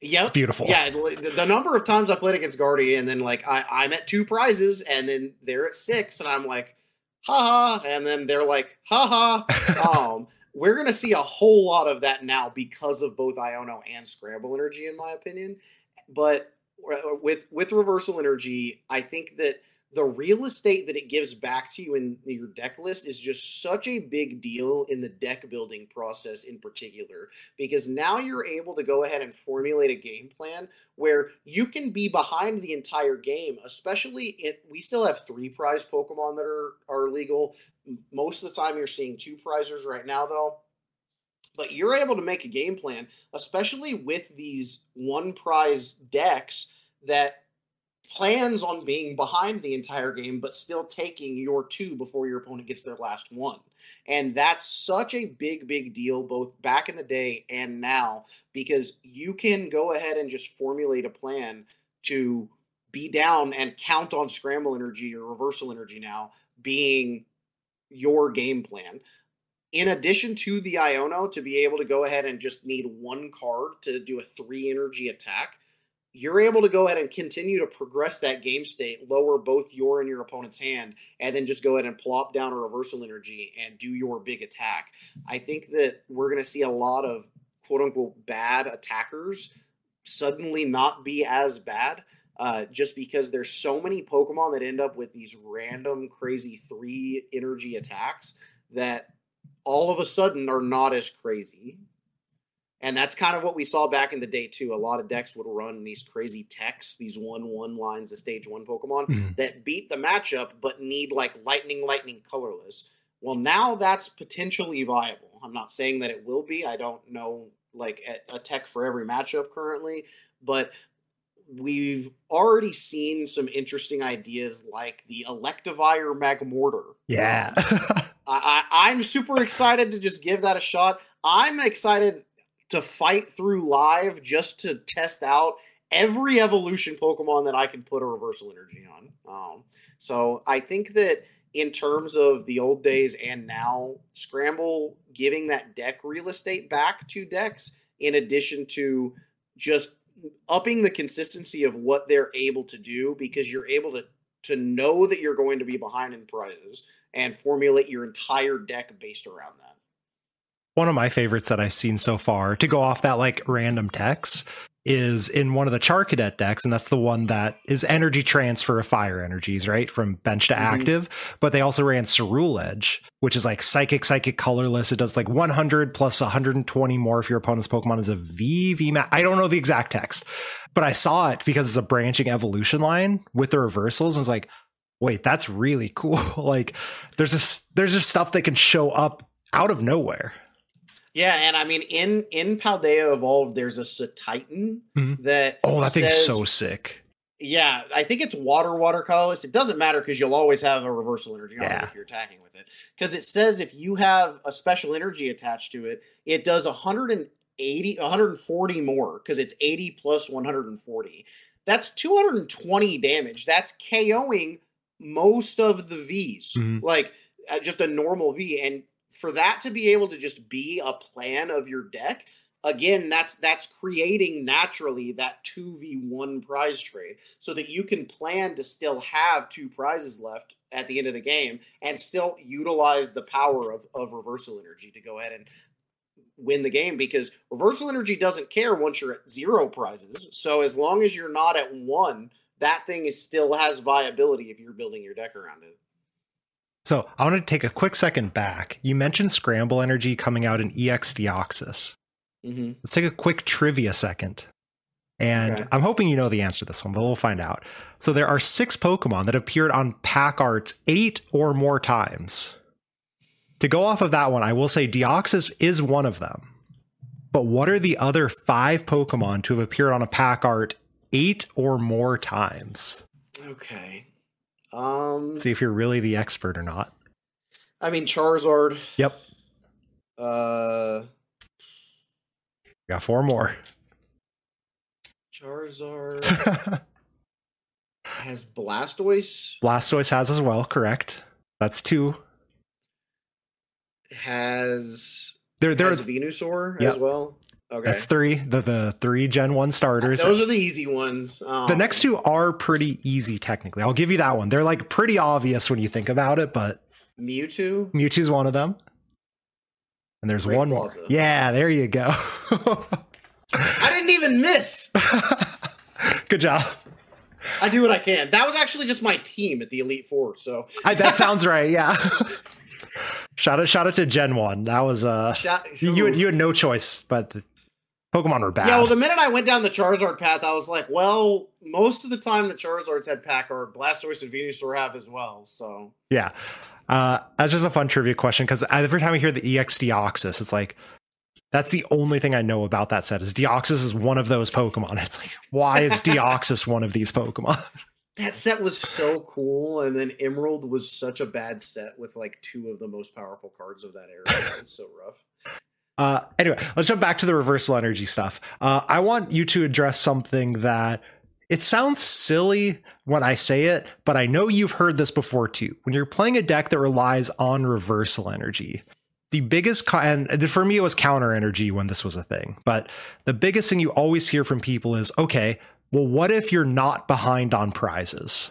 Yeah, it's beautiful. Yeah, the number of times I played against Guardian and then like I, I'm at two prizes and then they're at six and I'm like, ha ha, and then they're like, ha ha. <laughs> um, we're gonna see a whole lot of that now because of both Iono and Scramble Energy, in my opinion. But uh, with with Reversal Energy, I think that the real estate that it gives back to you in your deck list is just such a big deal in the deck building process in particular because now you're able to go ahead and formulate a game plan where you can be behind the entire game especially it we still have three prize pokemon that are are legal. Most of the time you're seeing two prizers right now though. But you're able to make a game plan especially with these one prize decks that plans on being behind the entire game, but still taking your two before your opponent gets their last one. And that's such a big, big deal, both back in the day and now, because you can go ahead and just formulate a plan to be down and count on scramble energy or reversal energy now being your game plan. In addition to the Iono, to be able to go ahead and just need one card to do a three energy attack you're able to go ahead and continue to progress that game state, lower both your and your opponent's hand, and then just go ahead and plop down a reversal energy and do your big attack. I think that we're going to see a lot of quote unquote bad attackers suddenly not be as bad. Uh, just because there's so many Pokemon that end up with these random crazy three energy attacks that all of a sudden are not as crazy and that's kind of what we saw back in the day too. A lot of decks would run these crazy techs, these one-one lines of stage one Pokemon mm-hmm. that beat the matchup, but need like lightning, lightning, colorless. Well, now that's potentially viable. I'm not saying that it will be. I don't know like a, a tech for every matchup currently, but we've already seen some interesting ideas like the Electivire Magmortar. Yeah. I, I, I'm super excited to just give that a shot. I'm excited to fight through live just to test out every evolution Pokemon that I can put a reversal energy on. Um, so I think that in terms of the old days and now, Scramble giving that deck real estate back to decks, in addition to just upping the consistency of what they're able to do, because you're able to to know that you're going to be behind in prizes and formulate your entire deck based around that one of my favorites that I've seen so far to go off that like random text is in one of the Charcadet decks, and that's the one that is energy transfer of fire energies, right? From bench to mm-hmm. active. But they also ran Ceruledge, which is like psychic, psychic, colorless. It does like 100 plus 120 more if your opponent's Pokemon is a V, V I don't know the exact text, but I saw it because it's a branching evolution line with the reversals. And it's like, wait, that's really <laughs> cool. like there's just there's just stuff that can show up out of nowhere. Yeah, and I mean in in Paldea Evolved, there's a Cetitan Mhm. that Oh, that thing's says- so sick. Yeah, I think it's water water colorless. It doesn't matter because you'll always have a reversal energy on it Yeah. if you're attacking with it. Because it says if you have a special energy attached to it, it does 180, 140 more because it's 80 plus 140. That's 220 damage. That's KOing most of the Vs, Mhm. like uh, just a normal V. And for that to be able to just be a plan of your deck, again that's that's creating naturally that 2v1 prize trade so that you can plan to still have two prizes left at the end of the game and still utilize the power of, of reversal energy to go ahead and win the game because reversal energy doesn't care once you're at zero prizes. So as long as you're not at one that thing is still has viability if you're building your deck around it So I want to take a quick second back. You mentioned scramble energy coming out in EX Deoxys. mm-hmm. Let's take a quick trivia second. And Okay. I'm hoping you know the answer to this one, but we'll find out. So there are six Pokemon that appeared on pack arts eight or more times. To go off of that one, I will say Deoxys is one of them. But what are the other five Pokemon to have appeared on a pack art eight or more times? okay um See if you're really the expert or not. i mean charizard Yep. uh we Got four more. Charizard <laughs> has Blastoise, Blastoise has as well, correct? That's two. has There, there. has Venusaur Yep. as well. Okay, That's three. The the three Gen One starters. those are the easy ones. Um, The next two are pretty easy technically. I'll give you that one. They're like pretty obvious when you think about it, but Mewtwo. Mewtwo's one of them. And there's one more. Yeah, there you go. I didn't even miss. <laughs> Good job. I do what I can. That was actually just my team at the Elite Four. So I, that <laughs> sounds right. Yeah. shout out, shout out to Gen One. That was uh, Shot- you had you had no choice, but the Pokemon were bad. Yeah, well, the minute I went down the Charizard path, I was like, well, most of the time the Charizards had pack or Blastoise and Venusaur have as well. So Yeah. Uh, that's just a fun trivia question because every time I hear the EX Deoxys, it's like, that's the only thing I know about that set is Deoxys is one of those Pokemon. <laughs> It's like, why is Deoxys one of these Pokemon? <laughs> that set was so cool, and then Emerald was such a bad set with like two of the most powerful cards of that era. It was so rough. Uh, anyway, let's jump back to the reversal energy stuff. Uh, I want you to address something that it sounds silly when I say it, but I know you've heard this before too. When you're playing a deck that relies on reversal energy, the biggest co- and for me it was counter energy when this was a thing, but the biggest thing you always hear from people is, okay, well, what if you're not behind on prizes?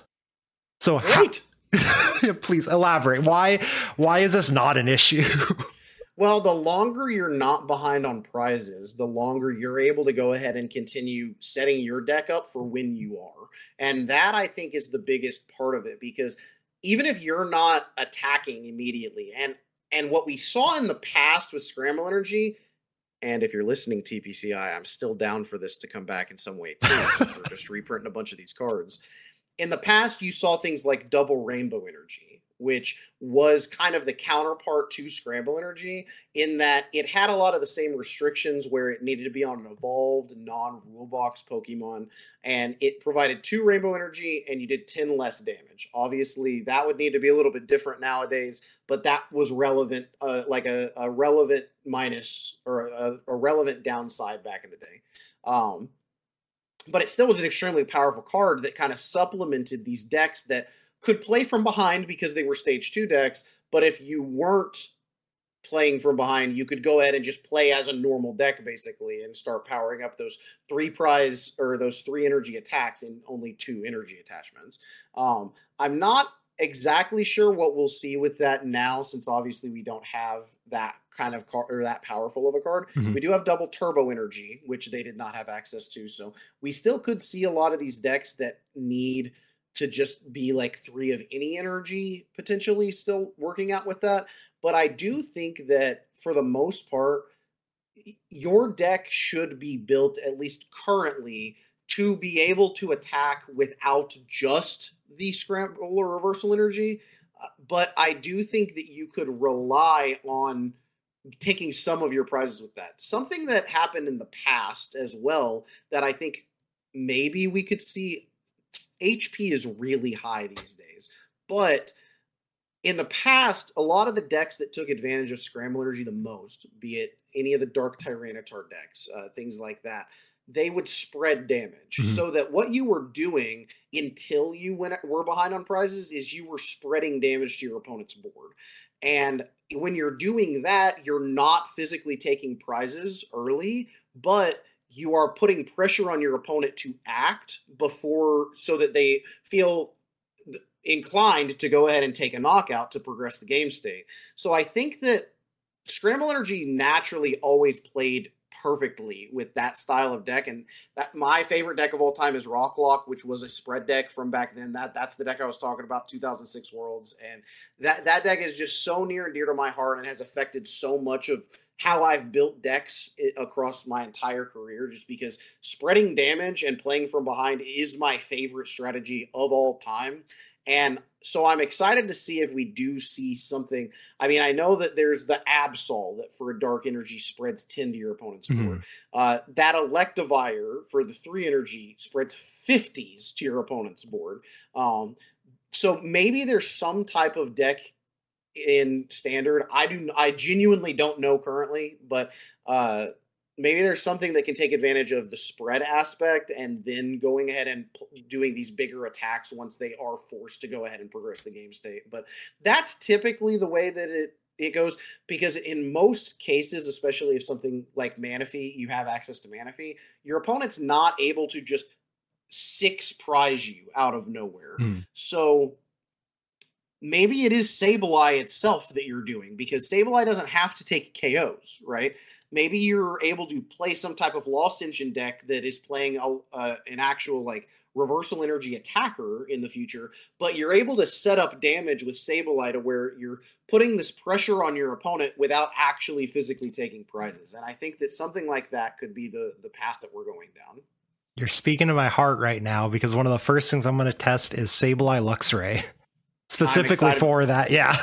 So, how, <laughs> please elaborate. Why? Why is this not an issue? <laughs> Well, the longer you're not behind on prizes, the longer you're able to go ahead and continue setting your deck up for when you are. And that I think is the biggest part of it because even if you're not attacking immediately and and what we saw in the past with scramble energy and if you're listening TPCI, I'm still down for this to come back in some way too we're just <laughs> reprinting a bunch of these cards. In the past you saw things like double rainbow energy, which was kind of the counterpart to scramble energy in that it had a lot of the same restrictions where it needed to be on an evolved non-rule box pokemon and it provided two rainbow energy and you did 10 less damage. Obviously that would need to be a little bit different nowadays but that was relevant uh, like a, a relevant minus or a, a relevant downside back in the day. Um, but it still was an extremely powerful card that kind of supplemented these decks that could play from behind because they were stage two decks. But if you weren't playing from behind, you could go ahead and just play as a normal deck basically and start powering up those three prize or those three energy attacks in only two energy attachments. Um, I'm not exactly sure what we'll see with that now, since obviously we don't have that kind of card or that powerful of a card. Mhm. We do have double turbo energy, which they did not have access to. So we still could see a lot of these decks that need to just be like three of any energy potentially still working out with that. But I do think that for the most part, your deck should be built at least currently to be able to attack without just the scramble or reversal energy. Uh, but I do think that you could rely on taking some of your prizes with that. Something that happened in the past as well that I think maybe we could see HP is really high these days. But in the past, a lot of the decks that took advantage of scramble energy the most, be it any of the Dark Tyranitar decks, uh, things like that, they would spread damage. Mm-hmm. So that what you were doing until you went were behind on prizes is you were spreading damage to your opponent's board. And when you're doing that, you're not physically taking prizes early, but you are putting pressure on your opponent to act before so that they feel inclined to go ahead and take a knockout to progress the game state. So I think that Scramble Energy naturally always played perfectly with that style of deck. And that my favorite deck of all time is Rocklock, which was a spread deck from back then. That that's the deck I was talking about, 2006 Worlds, and that that deck is just so near and dear to my heart and has affected so much of how I've built decks across my entire career. Just because spreading damage and playing from behind is my favorite strategy of all time. And so I'm excited to see if we do see something. I mean, I know that there's the Absol that for a dark energy spreads 10 to your opponent's mm-hmm. board. Uh, that Electivire for the three energy spreads 50s to your opponent's board. Um, so maybe there's some type of deck in standard. I do I genuinely don't know currently, but uh maybe there's something that can take advantage of the spread aspect and then going ahead and p- doing these bigger attacks once they are forced to go ahead and progress the game state. But that's typically the way that it it goes because in most cases, especially if something like Manaphy, you have access to Manaphy, your opponent's not able to just six prize you out of nowhere. Mm. So maybe it is Sableye itself that you're doing because Sableye doesn't have to take KOs, right? maybe you're able to play some type of lost engine deck that is playing a, uh, an actual like reversal energy attacker in the future, but you're able to set up damage with Sableye to where you're putting this pressure on your opponent without actually physically taking prizes. And I think that something like that could be the the path that we're going down. You're speaking to my heart right now because one of the first things I'm going to test is Sableye Luxray. <laughs> Specifically for that, yeah.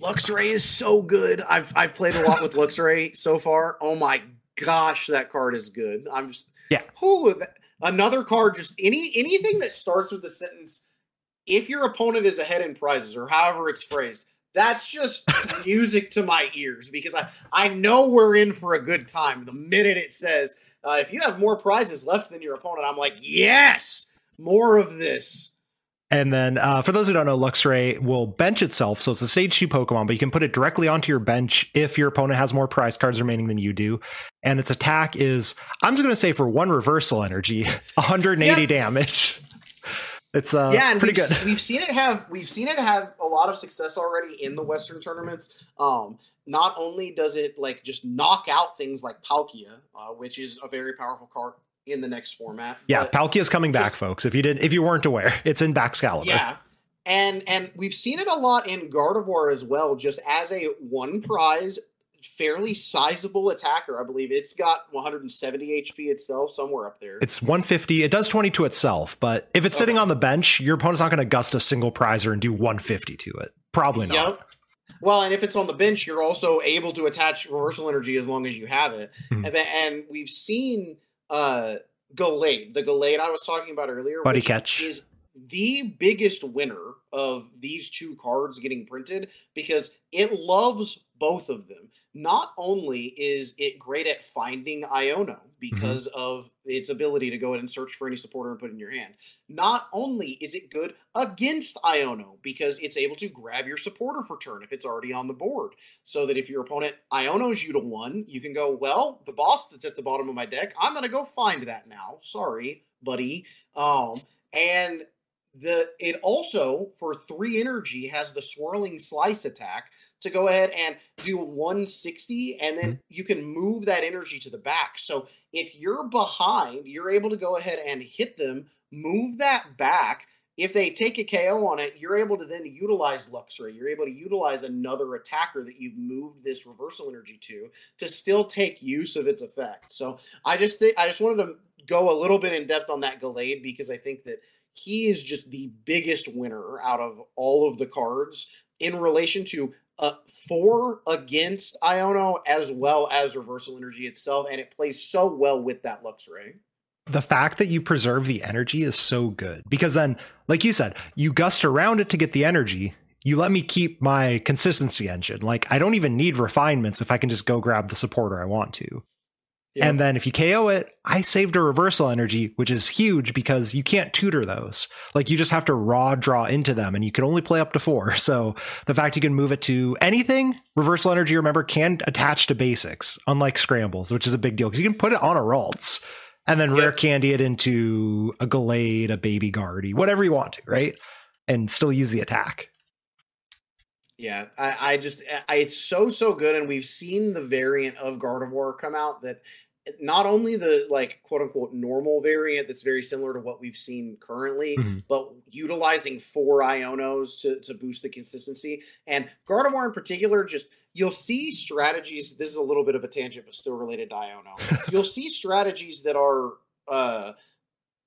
Luxray is so good. I've I've played a lot with Luxray so far. Oh my gosh, that card is good. I'm just yeah. Who another card? Just any anything that starts with the sentence. If your opponent is ahead in prizes, or however it's phrased, that's just <laughs> music to my ears because I I know we're in for a good time. The minute it says uh, if you have more prizes left than your opponent, I'm like yes, more of this. And then, uh, for those who don't know, Luxray will bench itself. So it's a stage two Pokemon, but you can put it directly onto your bench if your opponent has more prize cards remaining than you do. And its attack is, I'm just going to say for one reversal energy, <laughs> 180 yep. damage. <laughs> It's uh, yeah, and pretty we've, good. We've seen it have we've seen it have a lot of success already in the Western tournaments. Um, not only does it like just knock out things like Palkia, uh, which is a very powerful card in the next format. Yeah, Palkia is coming back, folks. If you didn't, if you weren't aware, it's in Baxcalibur. Yeah, and and we've seen it a lot in Gardevoir as well, just as a one prize, fairly sizable attacker. I believe it's got 170 HP itself, somewhere up there. It's 150. It does 20 to itself, but if it's okay. sitting on the bench, your opponent's not going to gust a single prizer and do 150 to it. Probably not. Yep. Well, and if it's on the bench, you're also able to attach reversal energy as long as you have it. Mm-hmm. And, and we've seen uh Gallade, the Gallade I was talking about earlier, Buddy Catch is the biggest winner of these two cards getting printed because it loves both of them not only is it great at finding Iono mm-hmm. because mm-hmm. of its ability to go ahead and search for any supporter and put in your hand, not only is it good against Iono because it's able to grab your supporter for turn if it's already on the board. So that if your opponent Ionos you to one, you can go, well, the boss that's at the bottom of my deck, I'm gonna go find that now. Sorry, buddy. Um, and the it also for three energy has the swirling slice attack to go ahead and do 160 and then mm-hmm. you can move that energy to the back. So if you're behind, you're able to go ahead and hit them, move that back if they take a KO on it, you're able to then utilize Luxray. You're able to utilize another attacker that you've moved this reversal energy to to still take use of its effect. So I just think I just wanted to go a little bit in depth on that Gallade because I think that he is just the biggest winner out of all of the cards in relation to uh, four against Iono as well as reversal energy itself, and it plays so well with that Luxray the fact that you preserve the energy is so good because then, like you said, you gust around it to get the energy. You let me keep my consistency engine. Like I don't even need refinements if I can just go grab the supporter I want to. Yep. And then if you KO it, I saved a reversal energy, which is huge because you can't tutor those. Like you just have to raw draw into them and you can only play up to four. <laughs> So the fact you can move it to anything, reversal energy, remember, can attach to basics, unlike scrambles, which is a big deal because you can put it on a Ralts and then yep. rare candy it into a Gallade, a Baby Guardy, whatever you want to, right? And still use the attack. Yeah, I, I just I, it's so so good, and we've seen the variant of Gardevoir come out that not only the like quote unquote normal variant that's very similar to what we've seen currently, mm-hmm. but utilizing four Ionos to, to boost the consistency. And Gardevoir in particular, just you'll see strategies. This is a little bit of a tangent, but still related to Iono. <laughs> you'll see strategies that are uh,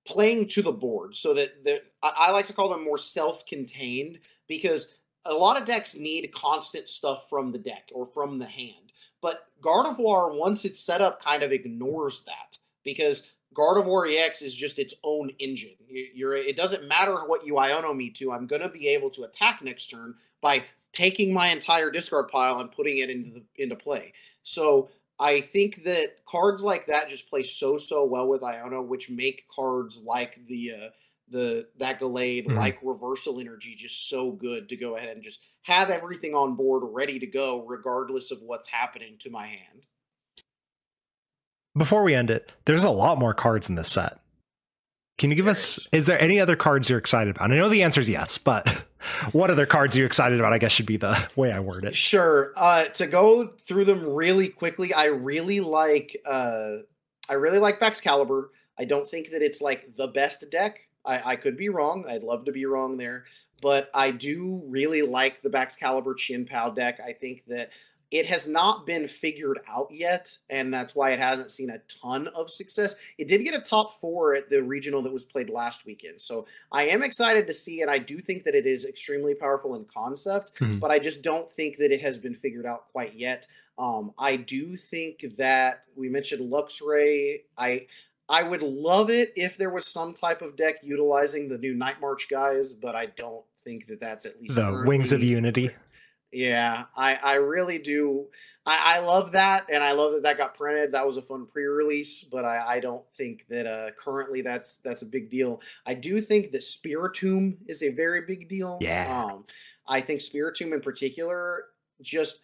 playing to the board, so that I, I like to call them more self-contained because a lot of decks need constant stuff from the deck or from the hand. But Gardevoir, once it's set up, kind of ignores that because Gardevoir EX is just its own engine. You're, it doesn't matter what you Iono me to. I'm going to be able to attack next turn by taking my entire discard pile and putting it into the, into play. So I think that cards like that just play so so well with Iono, which make cards like the uh, the that Gallade, mm-hmm. like Reversal Energy, just so good to go ahead and just have everything on board ready to go, regardless of what's happening to my hand. Before we end it, there's a lot more cards in this set. Can you give there us? Is. is there any other cards you're excited about? I know the answer is yes, but <laughs> what other cards are you excited about? I guess should be the way I word it. Sure. Uh, to go through them really quickly, I really like. Uh, I really like Baxcalibur. I don't think that it's like the best deck. I, I could be wrong. I'd love to be wrong there, but I do really like the Baxcalibur Chien-Pao deck. I think that it has not been figured out yet, and that's why it hasn't seen a ton of success. It did get a top four at the regional that was played last weekend, so I am excited to see it. I do think that it is extremely powerful in concept, mm-hmm. but I just don't think that it has been figured out quite yet. Um, I do think that we mentioned Luxray. I I would love it if there was some type of deck utilizing the new Night March guys, but I don't think that that's at least the Wings of Unity. Yeah, I I really do. I, I love that, and I love that that got printed. That was a fun pre-release, but I, I don't think that uh, currently that's that's a big deal. I do think that Spiritomb is a very big deal. Yeah. Um, I think Spiritomb in particular just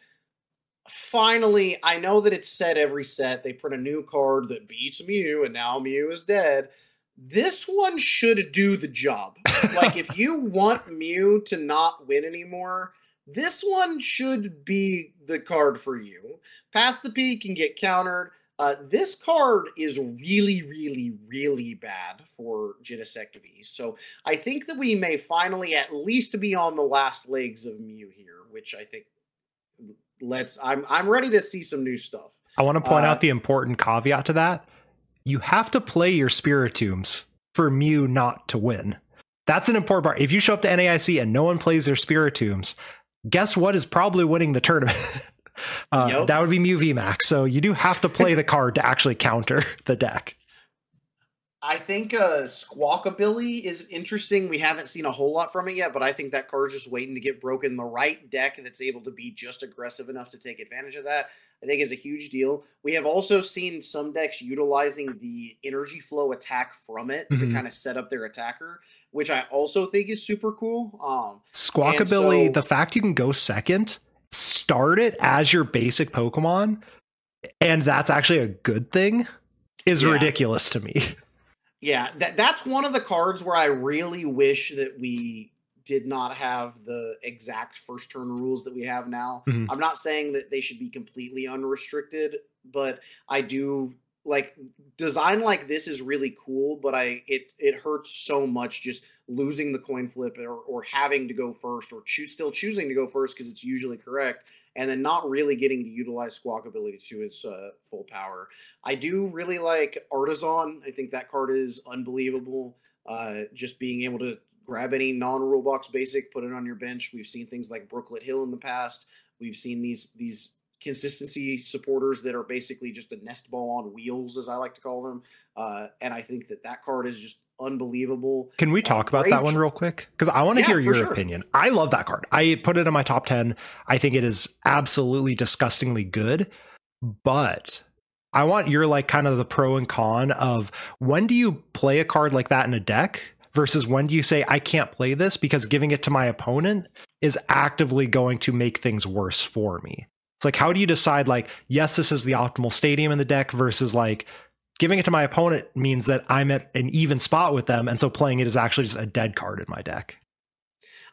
finally I know that it's set every set they print a new card that beats Mew and now Mew is dead. This one should do the job. like if you <laughs> want Mew to not win anymore, this one should be the card for you. Path to P can get countered. Uh, this card is really, really, really bad for Genesect V. So I think that we may finally at least be on the last legs of Mew here, which I think let's I'm I'm ready to see some new stuff. I want to point uh, out the important caveat to that. You have to play your Spiritombs for Mew not to win. That's an important part. If you show up to NAIC and no one plays their Spiritombs, guess what is probably winning the tournament? <laughs> uh, yep. That would be Mew VMAX. So you do have to play the card to actually counter the deck. I think uh, Squawkabilly is interesting. We haven't seen a whole lot from it yet, but I think that card's just waiting to get broken. The right deck that's able to be just aggressive enough to take advantage of that, I think, is a huge deal. We have also seen some decks utilizing the energy flow attack from it mm-hmm. to kind of set up their attacker which I also think is super cool. Um, Squawkabilly, so, the fact you can go second, start it as your basic Pokemon, and that's actually a good thing, is yeah. ridiculous to me. <laughs> Yeah, that that's one of the cards where I really wish that we did not have the exact first turn rules that we have now. Mm-hmm. I'm not saying that they should be completely unrestricted, but I do like design like this is really cool, but I it it hurts so much just losing the coin flip or, or having to go first or choose still choosing to go first because it's usually correct and then not really getting to utilize Squawkabilly to its uh, full power. I do really like Artazon. I think that card is unbelievable. Uh, just being able to grab any non-rule box basic, put it on your bench. We've seen things like Brooklet Hill in the past. We've seen these these consistency supporters that are basically just a nest ball on wheels, as I like to call them. Uh, and I think that that card is just unbelievable. Can we talk uh, about that one real quick? Because I want to yeah, hear your sure. opinion. I love that card. I put it in my top 10. I think it is absolutely disgustingly good, but I want your like kind of the pro and con of when do you play a card like that in a deck versus when do you say I can't play this because giving it to my opponent is actively going to make things worse for me. It's like how do you decide like yes this is the optimal stadium in the deck versus like giving it to my opponent means that I'm at an even spot with them, and so playing it is actually just a dead card in my deck.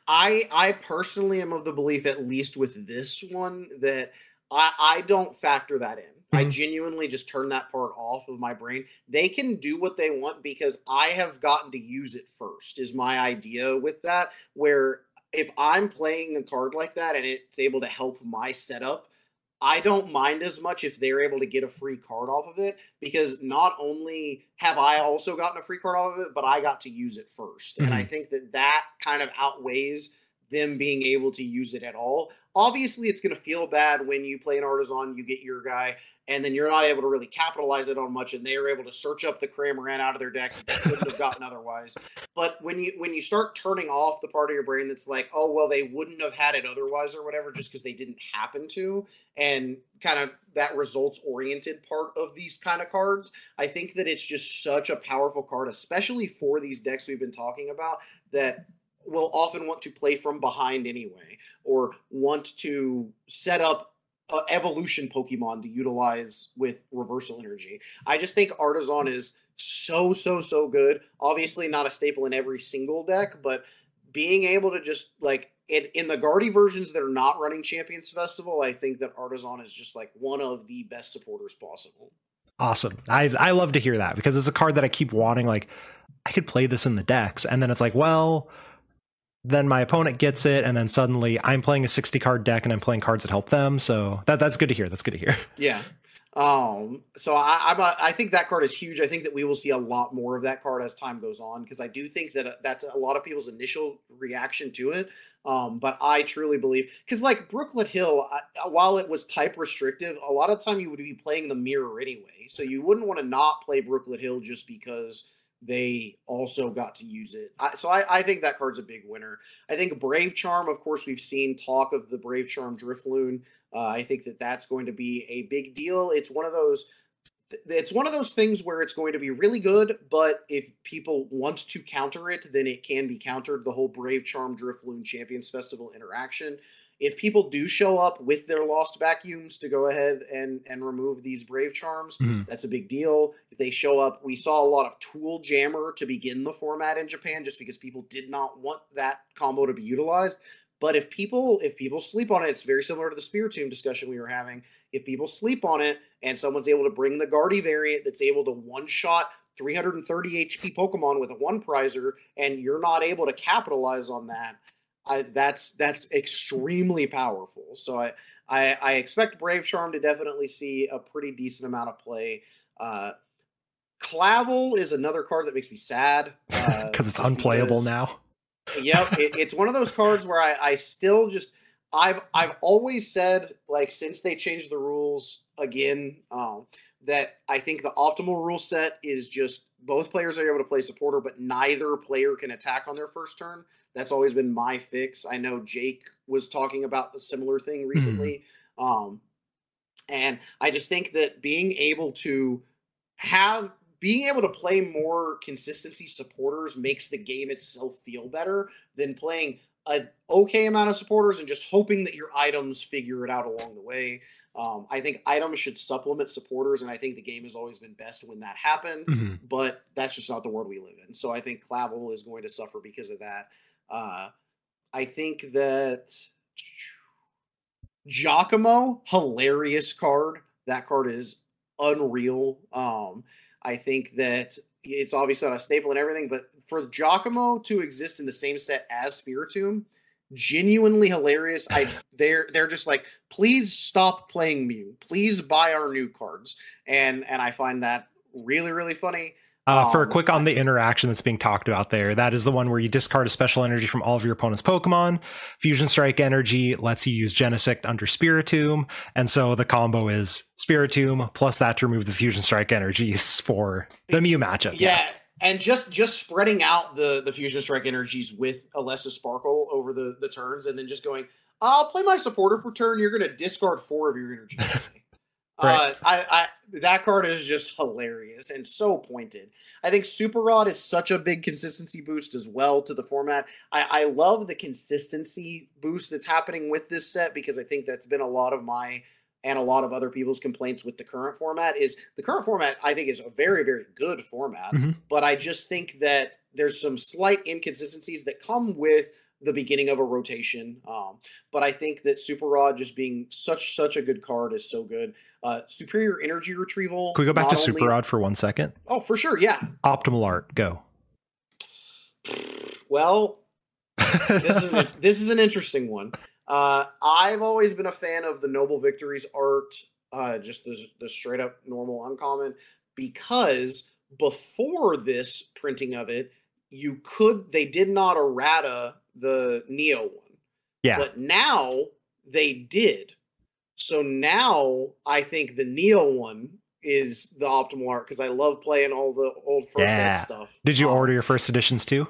I I personally am of the belief, at least with this one, that I, I don't factor that in. Mm-hmm. I genuinely just turn that part off of my brain. They can do what they want because I have gotten to use it first, is my idea with that. Where if I'm playing a card like that and it's able to help my setup, I don't mind as much if they're able to get a free card off of it because not only have I also gotten a free card off of it, but I got to use it 1st mm-hmm. And I mm-hmm. think that that kind of outweighs them being able to use it at all. Obviously, it's going to feel bad when you play an Artazon, you get your guy, and then you're not able to really capitalize it on much, and they are able to search up the Cramorant out of their deck that they couldn't have gotten otherwise. But when you when you start turning off the part of your brain that's like, oh well, they wouldn't have had it otherwise or whatever, just because they didn't happen to, and kind of that results oriented part of these kind of cards, I think that it's just such a powerful card, especially for these decks we've been talking about that will often want to play from behind anyway, or want to set up uh, evolution Pokemon to utilize with reversal energy. I just think Artazon is so so so good. Obviously, not a staple in every single deck, but being able to just like in, in the Guardy versions that are not running Champions Festival, I think that Artazon is just like one of the best supporters possible. Awesome. I I love to hear that because it's a card that I keep wanting. Like I could play this in the decks, and then it's like, well, then my opponent gets it, and then suddenly I'm playing a 60 card deck and I'm playing cards that help them. So that that's good to hear. That's good to hear. <laughs> Yeah. Um, so I, I'm a, I think that card is huge. I think that we will see a lot more of that card as time goes on because I do think that that's a lot of people's initial reaction to it. Um, but I truly believe because like Brooklet Hill, I, while it was type restrictive, a lot of time you would be playing the mirror anyway, so you wouldn't want to not play Brooklet Hill just because they also got to use it. I, so I, I, think that card's a big winner. I think Brave Charm, of course, we've seen talk of the Brave Charm Drifloon. Uh, I think that that's going to be a big deal. It's one of those. It's one of those things where it's going to be really good, but if people want to counter it, then it can be countered. The whole Brave Charm Drifloon Champions Festival interaction if people do show up with their lost vacuums to go ahead and and remove these brave charms mm-hmm. that's a big deal. If they show up we saw a lot of tool jammer to begin the format in japan just because people did not want that combo to be utilized. But if people if people sleep on it it's very similar to the Spiritomb discussion we were having. If people sleep on it and someone's able to bring the guardy variant that's able to one shot 330 hp pokemon with a one prizer and you're not able to capitalize on that I, that's that's extremely powerful. So I, I, I expect Brave Charm to definitely see a pretty decent amount of play. Uh, Clavel is another card that makes me sad because uh, it's unplayable because, now. yep, it, it's one of those cards where I, I still just I've I've always said like since they changed the rules again um, that I think the optimal rule set is just both players are able to play supporter, but neither player can attack on their first turn. That's always been my fix. I know Jake was talking about a similar thing mm-hmm. recently. Mm-hmm. Um, and I just think that being able to have being able to play more consistency supporters makes the game itself feel better than playing an okay amount of supporters and just hoping that your items figure it out along the way. Um, I think items should supplement supporters, and I think the game has always been best when that happened. Mm-hmm. But that's just not the world we live in. So I think Clavel is going to suffer because of that. Uh, I think that Giacomo, hilarious card. That card is unreal. Um, I think that it's obviously not a staple and everything, but for Giacomo to exist in the same set as Spiritomb, genuinely hilarious. <laughs> I they're they're just like, please stop playing Mew. Please buy our new cards. And and I find that really, really funny. Uh, for a quick on the interaction that's being talked about there, that is the one where you discard a special energy from all of your opponent's Pokemon. Fusion Strike energy lets you use Genesect under Spiritomb, and so the combo is Spiritomb plus that to remove the Fusion Strike energies for the Mew matchup. Yeah. yeah. And just just spreading out the the Fusion Strike energies with Elesa's Sparkle over the the turns, and then just going, I'll play my supporter for turn. You're going to discard four of your energy. <laughs> Right. Uh, I, I that card is just hilarious and so pointed. I think Super Rod is such a big consistency boost as well to the format. I, I love the consistency boost that's happening with this set because I think that's been a lot of my and a lot of other people's complaints with the current format is the current format I think is a very very good format, mm-hmm. but I just think that there's some slight inconsistencies that come with the beginning of a rotation. Um, but I think that Super Rod just being such such a good card is so good. Uh, superior energy retrieval. Can we go back to Super Rod for one second? Oh, for sure. Yeah. Optimal art. Go. Well, this is an, <laughs> this is an interesting one. Uh, I've always been a fan of the Noble Victories art, uh, just the, the straight up normal uncommon, because before this printing of it, you could they did not errata the Neo one. Yeah. But now they did. So now I think the Neo one is the optimal art because I love playing all the old first yeah. stuff. Did you um, order your first editions too?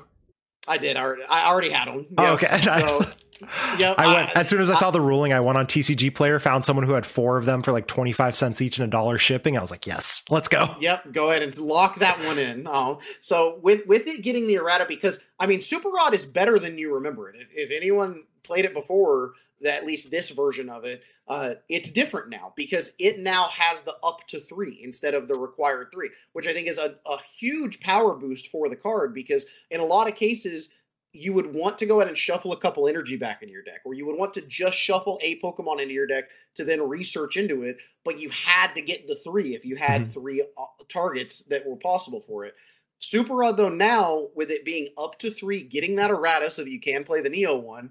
I did. I already, I already had them. Oh, okay. <laughs> So, yeah. I went I, as soon as I, I saw the ruling. I went on TCG Player, found someone who had four of them for like twenty five cents each and a dollar shipping. I was like, yes, let's go. Yep, go ahead and lock that one in. Um, so with with it getting the errata, because I mean, Super Rod is better than you remember it. If, if anyone played it before, at least this version of it, uh, it's different now because it now has the up to three instead of the required three, which I think is a, a huge power boost for the card because in a lot of cases, you would want to go ahead and shuffle a couple energy back into your deck, or you would want to just shuffle a Pokemon into your deck to then research into it, but you had to get the three if you had mm-hmm. three uh, targets that were possible for it. Super Rod, though, now with it being up to three, getting that errata so that you can play the Neo one,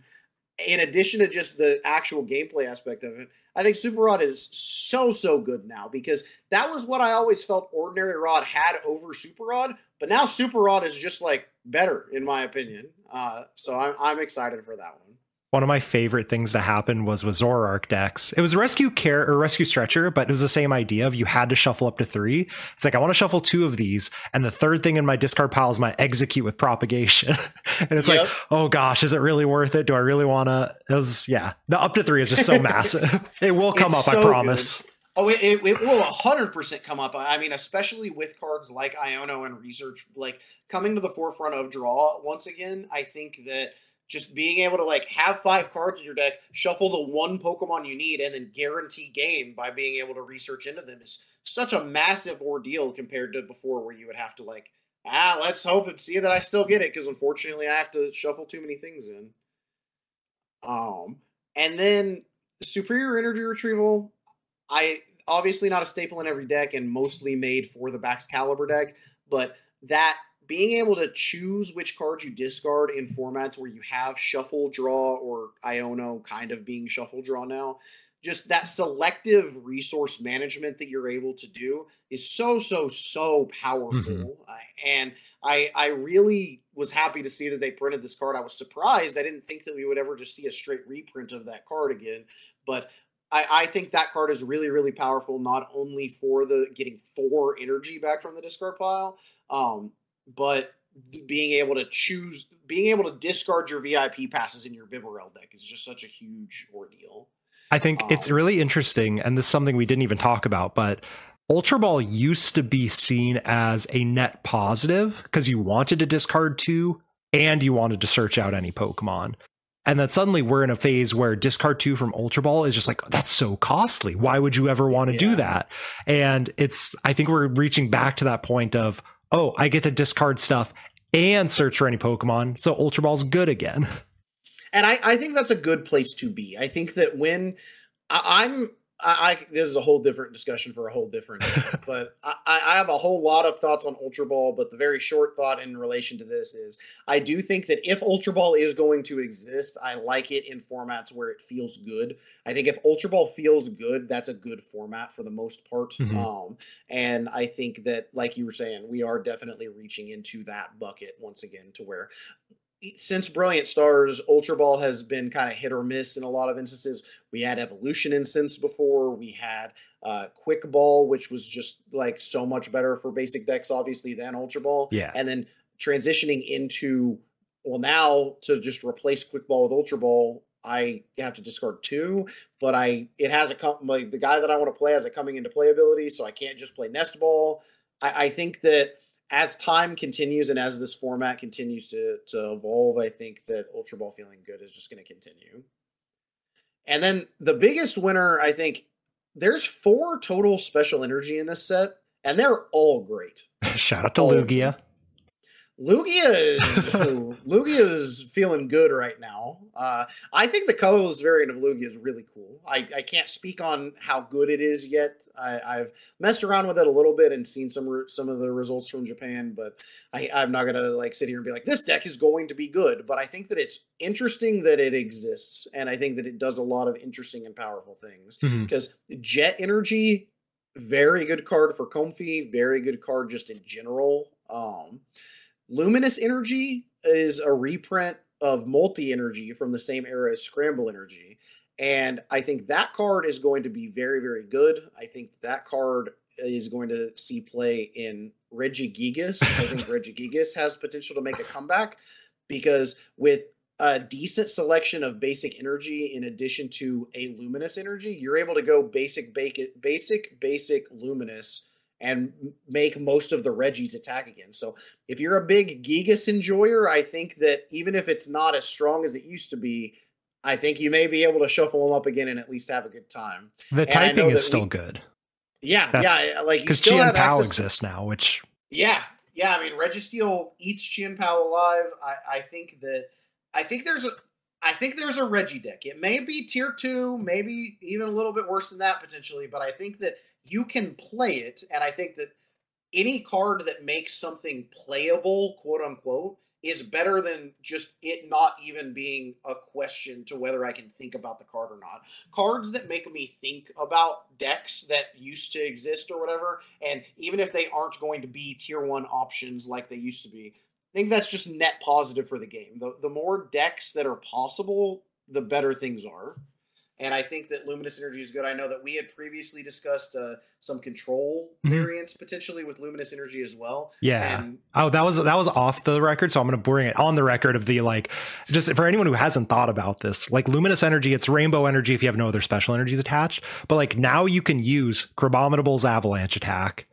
in addition to just the actual gameplay aspect of it, I think Super Rod is so, so good now because that was what I always felt Ordinary Rod had over Super Rod. But now Super Rod is just like better, in my opinion. Uh, so I'm, I'm excited for that one one of my favorite things to happen was with Zoroark decks. It was rescue care or rescue stretcher, but it was the same idea of you had to shuffle up to three. It's like I want to shuffle two of these, and the third thing in my discard pile is my Exeggcute with propagation. <laughs> and it's yep. like, oh gosh, is it really worth it? Do I really want to? It was yeah. The up to three is just so <laughs> massive. It will come it's up, so I promise. Good. Oh, it, it, it will 100% come up. I mean, especially with cards like Iono and Research, like coming to the forefront of draw once again. I think that just being able to like have five cards in your deck, shuffle the one Pokemon you need, and then guarantee game by being able to research into them is such a massive ordeal compared to before, where you would have to like, ah, let's hope and see that I still get it because unfortunately I have to shuffle too many things in. Um, and then superior energy retrieval, I obviously not a staple in every deck and mostly made for the Baxcalibur deck, but that being able to choose which cards you discard in formats where you have shuffle draw or Iono kind of being shuffle draw now, just that selective resource management that you're able to do is so so so powerful. Mm-hmm. And I I really was happy to see that they printed this card. I was surprised. I didn't think that we would ever just see a straight reprint of that card again, but I, I, think that card is really, really powerful, not only for the getting four energy back from the discard pile, um, but being able to choose, being able to discard your VIP passes in your Bibarel deck is just such a huge ordeal. I think um, it's really interesting, and this is something we didn't even talk about, but Ultra Ball used to be seen as a net positive because you wanted to discard two and you wanted to search out any Pokemon. And then suddenly we're in a phase where discard two from Ultra Ball is just like, that's so costly. Why would you ever want to yeah. do that? And it's, I think we're reaching back to that point of, oh, I get to discard stuff and search for any Pokemon. So Ultra Ball's good again. And I, I think that's a good place to be. I think that when I, I'm I, I, this is a whole different discussion for a whole different <laughs> but I, I have a whole lot of thoughts on Ultra Ball. But the very short thought in relation to this is I do think that if Ultra Ball is going to exist, I like it in formats where it feels good. I think if Ultra Ball feels good, that's a good format for the most part. Mm-hmm. Um, and I think that, like you were saying, we are definitely reaching into that bucket once again to where since Brilliant Stars, Ultra Ball has been kind of hit or miss in a lot of instances. We had Evolution Incense before. We had uh, Quick Ball, which was just like so much better for basic decks, obviously, than Ultra Ball. Yeah. And then transitioning into, well, now to just replace Quick Ball with Ultra Ball, I have to discard two, but I it has a like the guy that I want to play has a coming into play ability, so I can't just play Nest Ball. I, I think that as time continues and as this format continues to to evolve, I think that Ultra Ball feeling good is just going to continue. And then the biggest winner, I think, there's four total special energy in this set, and they're all great. <laughs> Shout out to all Lugia. Lugia is <laughs> Lugia is feeling good right now. Uh, I think the colorless variant of Lugia is really cool. I, I can't speak on how good it is yet. I, have messed around with it a little bit and seen some some of the results from Japan, but I, I'm not gonna like sit here and be like this deck is going to be good. But I think that it's interesting that it exists, and I think that it does a lot of interesting and powerful things. Because mm-hmm. Jet Energy, very good card for Comfey, very good card just in general. Um, Luminous Energy is a reprint of Multi Energy from the same era as Scramble Energy. And I think that card is going to be very, very good. I think that card is going to see play in Regigigas. I think <laughs> Regigigas has potential to make a comeback because with a decent selection of basic energy in addition to a luminous energy, you're able to go basic, basic, basic, basic, luminous and make most of the Regi's attack again. So if you're a big Gigas enjoyer, I think that even if it's not as strong as it used to be, I think you may be able to shuffle them up again and at least have a good time. The and typing is still we, good. Yeah, That's, yeah, like because Chien Pao exists now, which yeah, yeah. I mean, Registeel eats Chien Pao alive. I, I think that I think there's a I think there's a Reggie deck. It may be tier two, maybe even a little bit worse than that potentially, but I think that you can play it. And I think that any card that makes something playable, quote unquote, is better than just it not even being a question to whether I can think about the card or not. Cards that make me think about decks that used to exist or whatever, and even if they aren't going to be tier one options like they used to be, I think that's just net positive for the game. The, the more decks that are possible, the better things are and I think that luminous energy is good. I know that we had previously discussed uh, some control mm-hmm. variants potentially with luminous energy as well. Yeah. And- oh, that was that was off the record, so I'm going to bring it on the record of the like just for anyone who hasn't thought about this, like luminous energy, it's rainbow energy if you have no other special energies attached. But like now you can use Crabominable's avalanche attack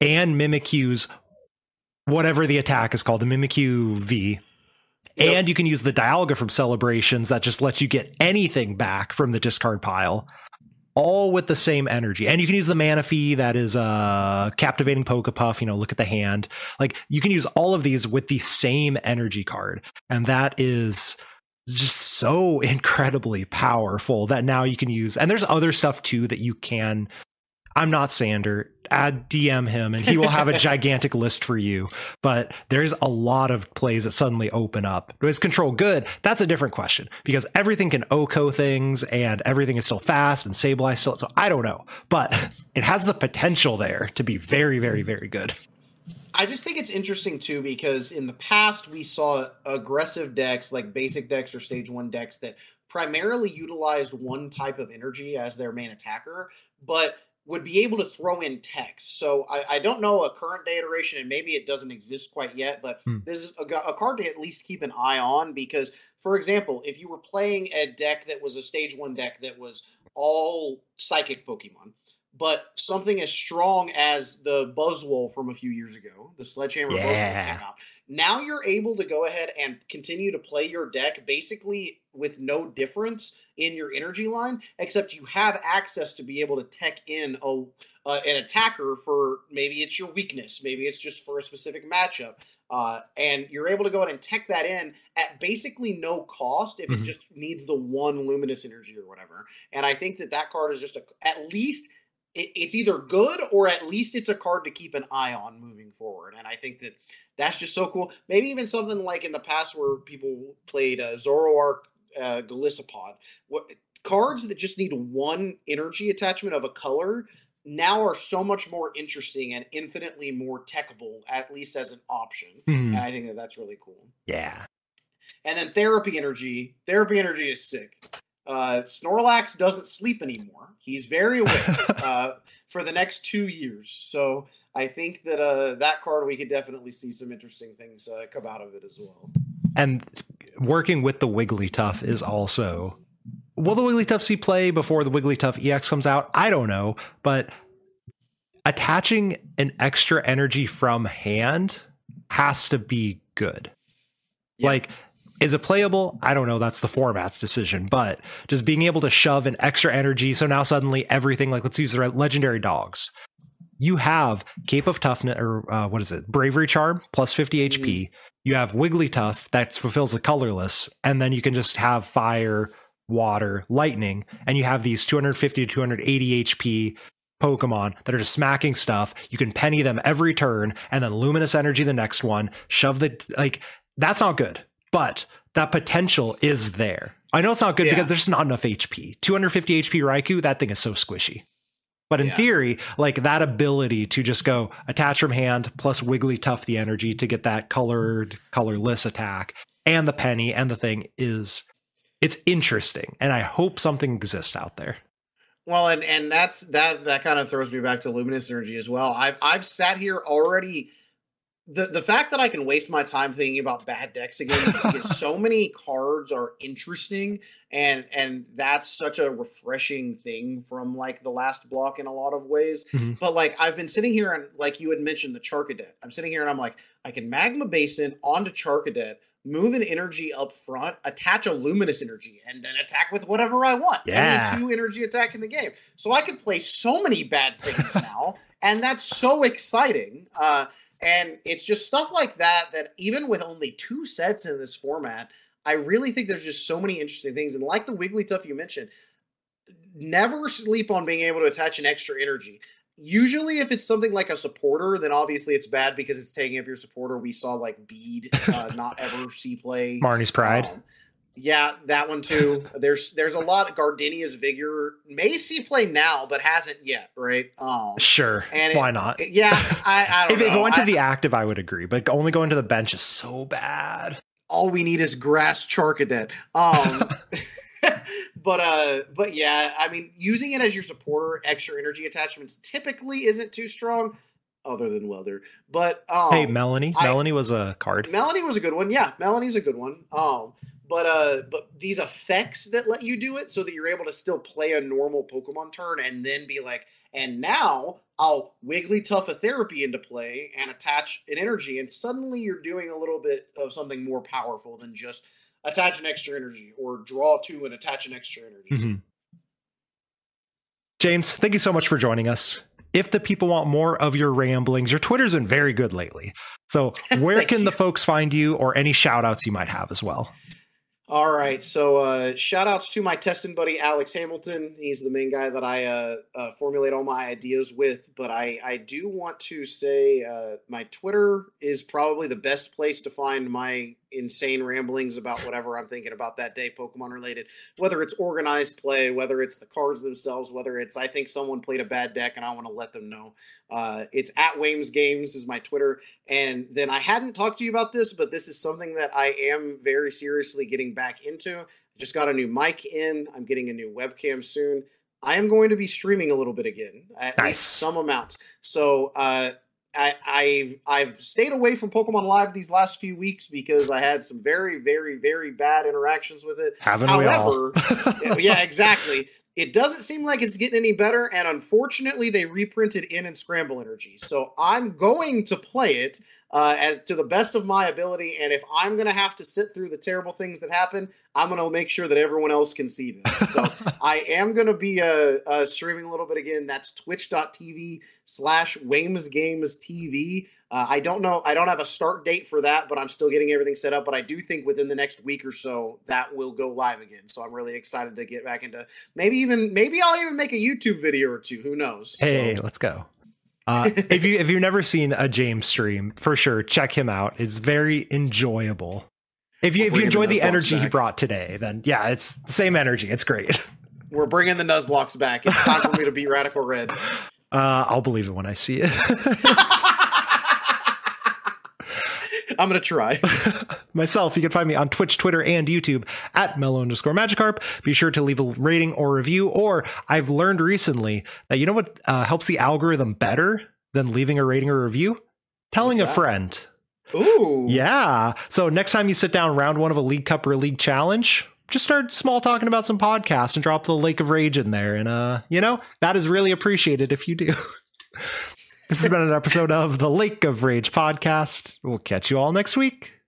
and Mimikyu's whatever the attack is called, the Mimikyu V And you can use the Dialga from Celebrations that just lets you get anything back from the discard pile, all with the same energy. And you can use the Manaphy that is uh captivating Pokepuff, you know, look at the hand. Like you can use all of these with the same energy card. And that is just so <laughs> incredibly powerful that now you can use and there's other stuff too that you can I'm not Sander. Add DM him and he will have a <laughs> gigantic list for you. But there's a lot of plays that suddenly open up. Is control good? That's a different question because everything can OHKO things and everything is still fast and Sableye still. So I don't know, but it has the potential there to be very, very, very good. I just think it's interesting too because in the past we saw aggressive decks like basic decks or stage one decks that primarily utilized one type of energy as their main attacker, but would be able to throw in text. So I, I, don't know a current day iteration, and maybe it doesn't exist quite yet, but hmm. this is a, a, card to at least keep an eye on because, for example, if you were playing a deck that was a stage one deck that was all psychic Pokemon, but something as strong as the Buzzwole from a few years ago, the Sledgehammer yeah. Buzzwole came out. Now you're able to go ahead and continue to play your deck basically with no difference in your energy line, except you have access to be able to tech in a uh, an attacker for maybe it's your weakness, maybe it's just for a specific matchup. Uh, and you're able to go ahead and tech that in at basically no cost if Mhm. it just needs the one luminous energy or whatever. And I think that that card is just a, at least it, it's either good or at least it's a card to keep an eye on moving forward. And I think that that's just so cool. Maybe even something like in the past where people played uh, Zoroark, uh, Golisopod. What cards that just need one energy attachment of a color now are so much more interesting and infinitely more techable, at least as an option. Mhm. And I think that that's really cool. Yeah. And then therapy energy. Therapy energy is sick. Uh, Snorlax doesn't sleep anymore. He's very awake <laughs> uh, for the next two years. So I think that uh, that card we could definitely see some interesting things uh, come out of it as well. And working with the Wigglytuff is also. Will the Wigglytuff see play before the Wigglytuff EX comes out? I don't know, but attaching an extra energy from hand has to be good. Yeah. Like, is it playable? I don't know. That's the format's decision, but just being able to shove an extra energy. So now suddenly everything, like, let's use the legendary dogs. You have Cape of Toughness, or uh, what is it? Bravery Charm plus 50 HP. You have Wigglytuff that fulfills the colorless, and then you can just have fire, water, lightning, and you have these 250 to 280 HP Pokemon that are just smacking stuff. You can penny them every turn, and then luminous energy the next one. Shove the like. That's not good, but that potential is there. I know it's not good Yeah. because there's not enough HP. 250 HP Raikou, that thing is so squishy. But in Yeah. theory, like that ability to just go attach from hand plus Wigglytuff the energy to get that colored, colorless attack and the penny and the thing is it's interesting. And I hope something exists out there. Well, and and that's that that kind of throws me back to luminous energy as well. I've I've sat here already. The the fact that I can waste my time thinking about bad decks again is because <laughs> so many cards are interesting and and that's such a refreshing thing from like the last block in a lot of ways. Mhm. But like I've been sitting here and like you had mentioned the Charcadet. I'm sitting here and I'm like, I can magma basin onto Charcadet, move an energy up front, attach a luminous energy, and then attack with whatever I want. Yeah. Only two energy attack in the game. So I could play so many bad things <laughs> now, and that's so exciting. Uh, and it's just stuff like that that even with only two sets in this format, I really think there's just so many interesting things. And like the Wigglytuff you mentioned, never sleep on being able to attach an extra energy. Usually, if it's something like a supporter, then obviously it's bad because it's taking up your supporter. We saw like Bede uh, <laughs> not ever see play. Marnie's pride. Um, yeah, that one too. There's there's a lot. of Gardenia's vigor may see play now, but hasn't yet, right? Um, sure. and it- Why not? yeah, I, I <laughs> don't If, if know. it went to the active, I would agree, but only going to the bench is so bad. All we need is grass charcadet. Um, <laughs> <laughs> but uh, but yeah, I mean, using it as your supporter, extra energy attachments typically isn't too strong, other than welder. But um, hey, Melony. I- Melony was a card. Melony was a good one. Yeah, Melony's a good one. Um, but uh, but these effects that let you do it so that you're able to still play a normal Pokemon turn and then be like, and now I'll Wiggly Wigglytuff a therapy into play and attach an energy, and suddenly you're doing a little bit of something more powerful than just attach an extra energy or draw two and attach an extra energy. Mhm. James, thank you so much for joining us. If the people want more of your ramblings, your Twitter's been very good lately. So, <laughs> where can the folks find you or any shout outs you might have as well? All right. So uh shout outs to my testing buddy Alex Hamilton. He's the main guy that I uh, uh formulate all my ideas with, but I I do want to say uh my Twitter is probably the best place to find my insane ramblings about whatever I'm thinking about that day Pokemon related. Whether it's organized play, whether it's the cards themselves, whether it's I think someone played a bad deck and I want to let them know. Uh it's at Wames Games is my Twitter. And then I hadn't talked to you about this, but this is something that I am very seriously getting back into. I just got a new mic in. I'm getting a new webcam soon. I am going to be streaming a little bit again, at Nice. least some amount. So uh, I, I've I've stayed away from Pokemon Live these last few weeks because I had some very very very bad interactions with it. Haven't However, we all? <laughs> yeah, exactly. It doesn't seem like it's getting any better, and unfortunately, they reprinted N and Scramble Energy. So I'm going to play it uh, as to the best of my ability, and if I'm going to have to sit through the terrible things that happen, I'm going to make sure that everyone else can see them. So <laughs> I am going to be uh, uh, streaming a little bit again. That's twitch.tv slash Wames Games TV. Uh, I don't know. I don't have a start date for that, but I'm still getting everything set up. But I do think within the next week or so that will go live again. So I'm really excited to get back into maybe even maybe I'll even make a YouTube video or two. Who knows? Hey, so. let's go. Uh, if you if you've never seen a James stream, for sure check him out. It's very enjoyable. If you we'll if you enjoy the energy back. he brought today, then yeah, it's the same energy. It's great. We're bringing the Nuzlockes back. It's time for me to beat <laughs> Radical Red. Uh, I'll believe it when I see it. <laughs> I'm gonna try. <laughs> Myself, you can find me on Twitch, Twitter, and YouTube at mellow underscore Magikarp. Be sure to leave a rating or review. Or I've learned recently that you know what uh, helps the algorithm better than leaving a rating or review? Telling a friend. Ooh. Yeah. So next time you sit down round one of a League Cup or a League Challenge, just start small talking about some podcasts and drop the Lake of Rage in there. And uh, you know, that is really appreciated if you do. <laughs> This has been an episode of the Lake of Rage podcast. We'll catch you all next week.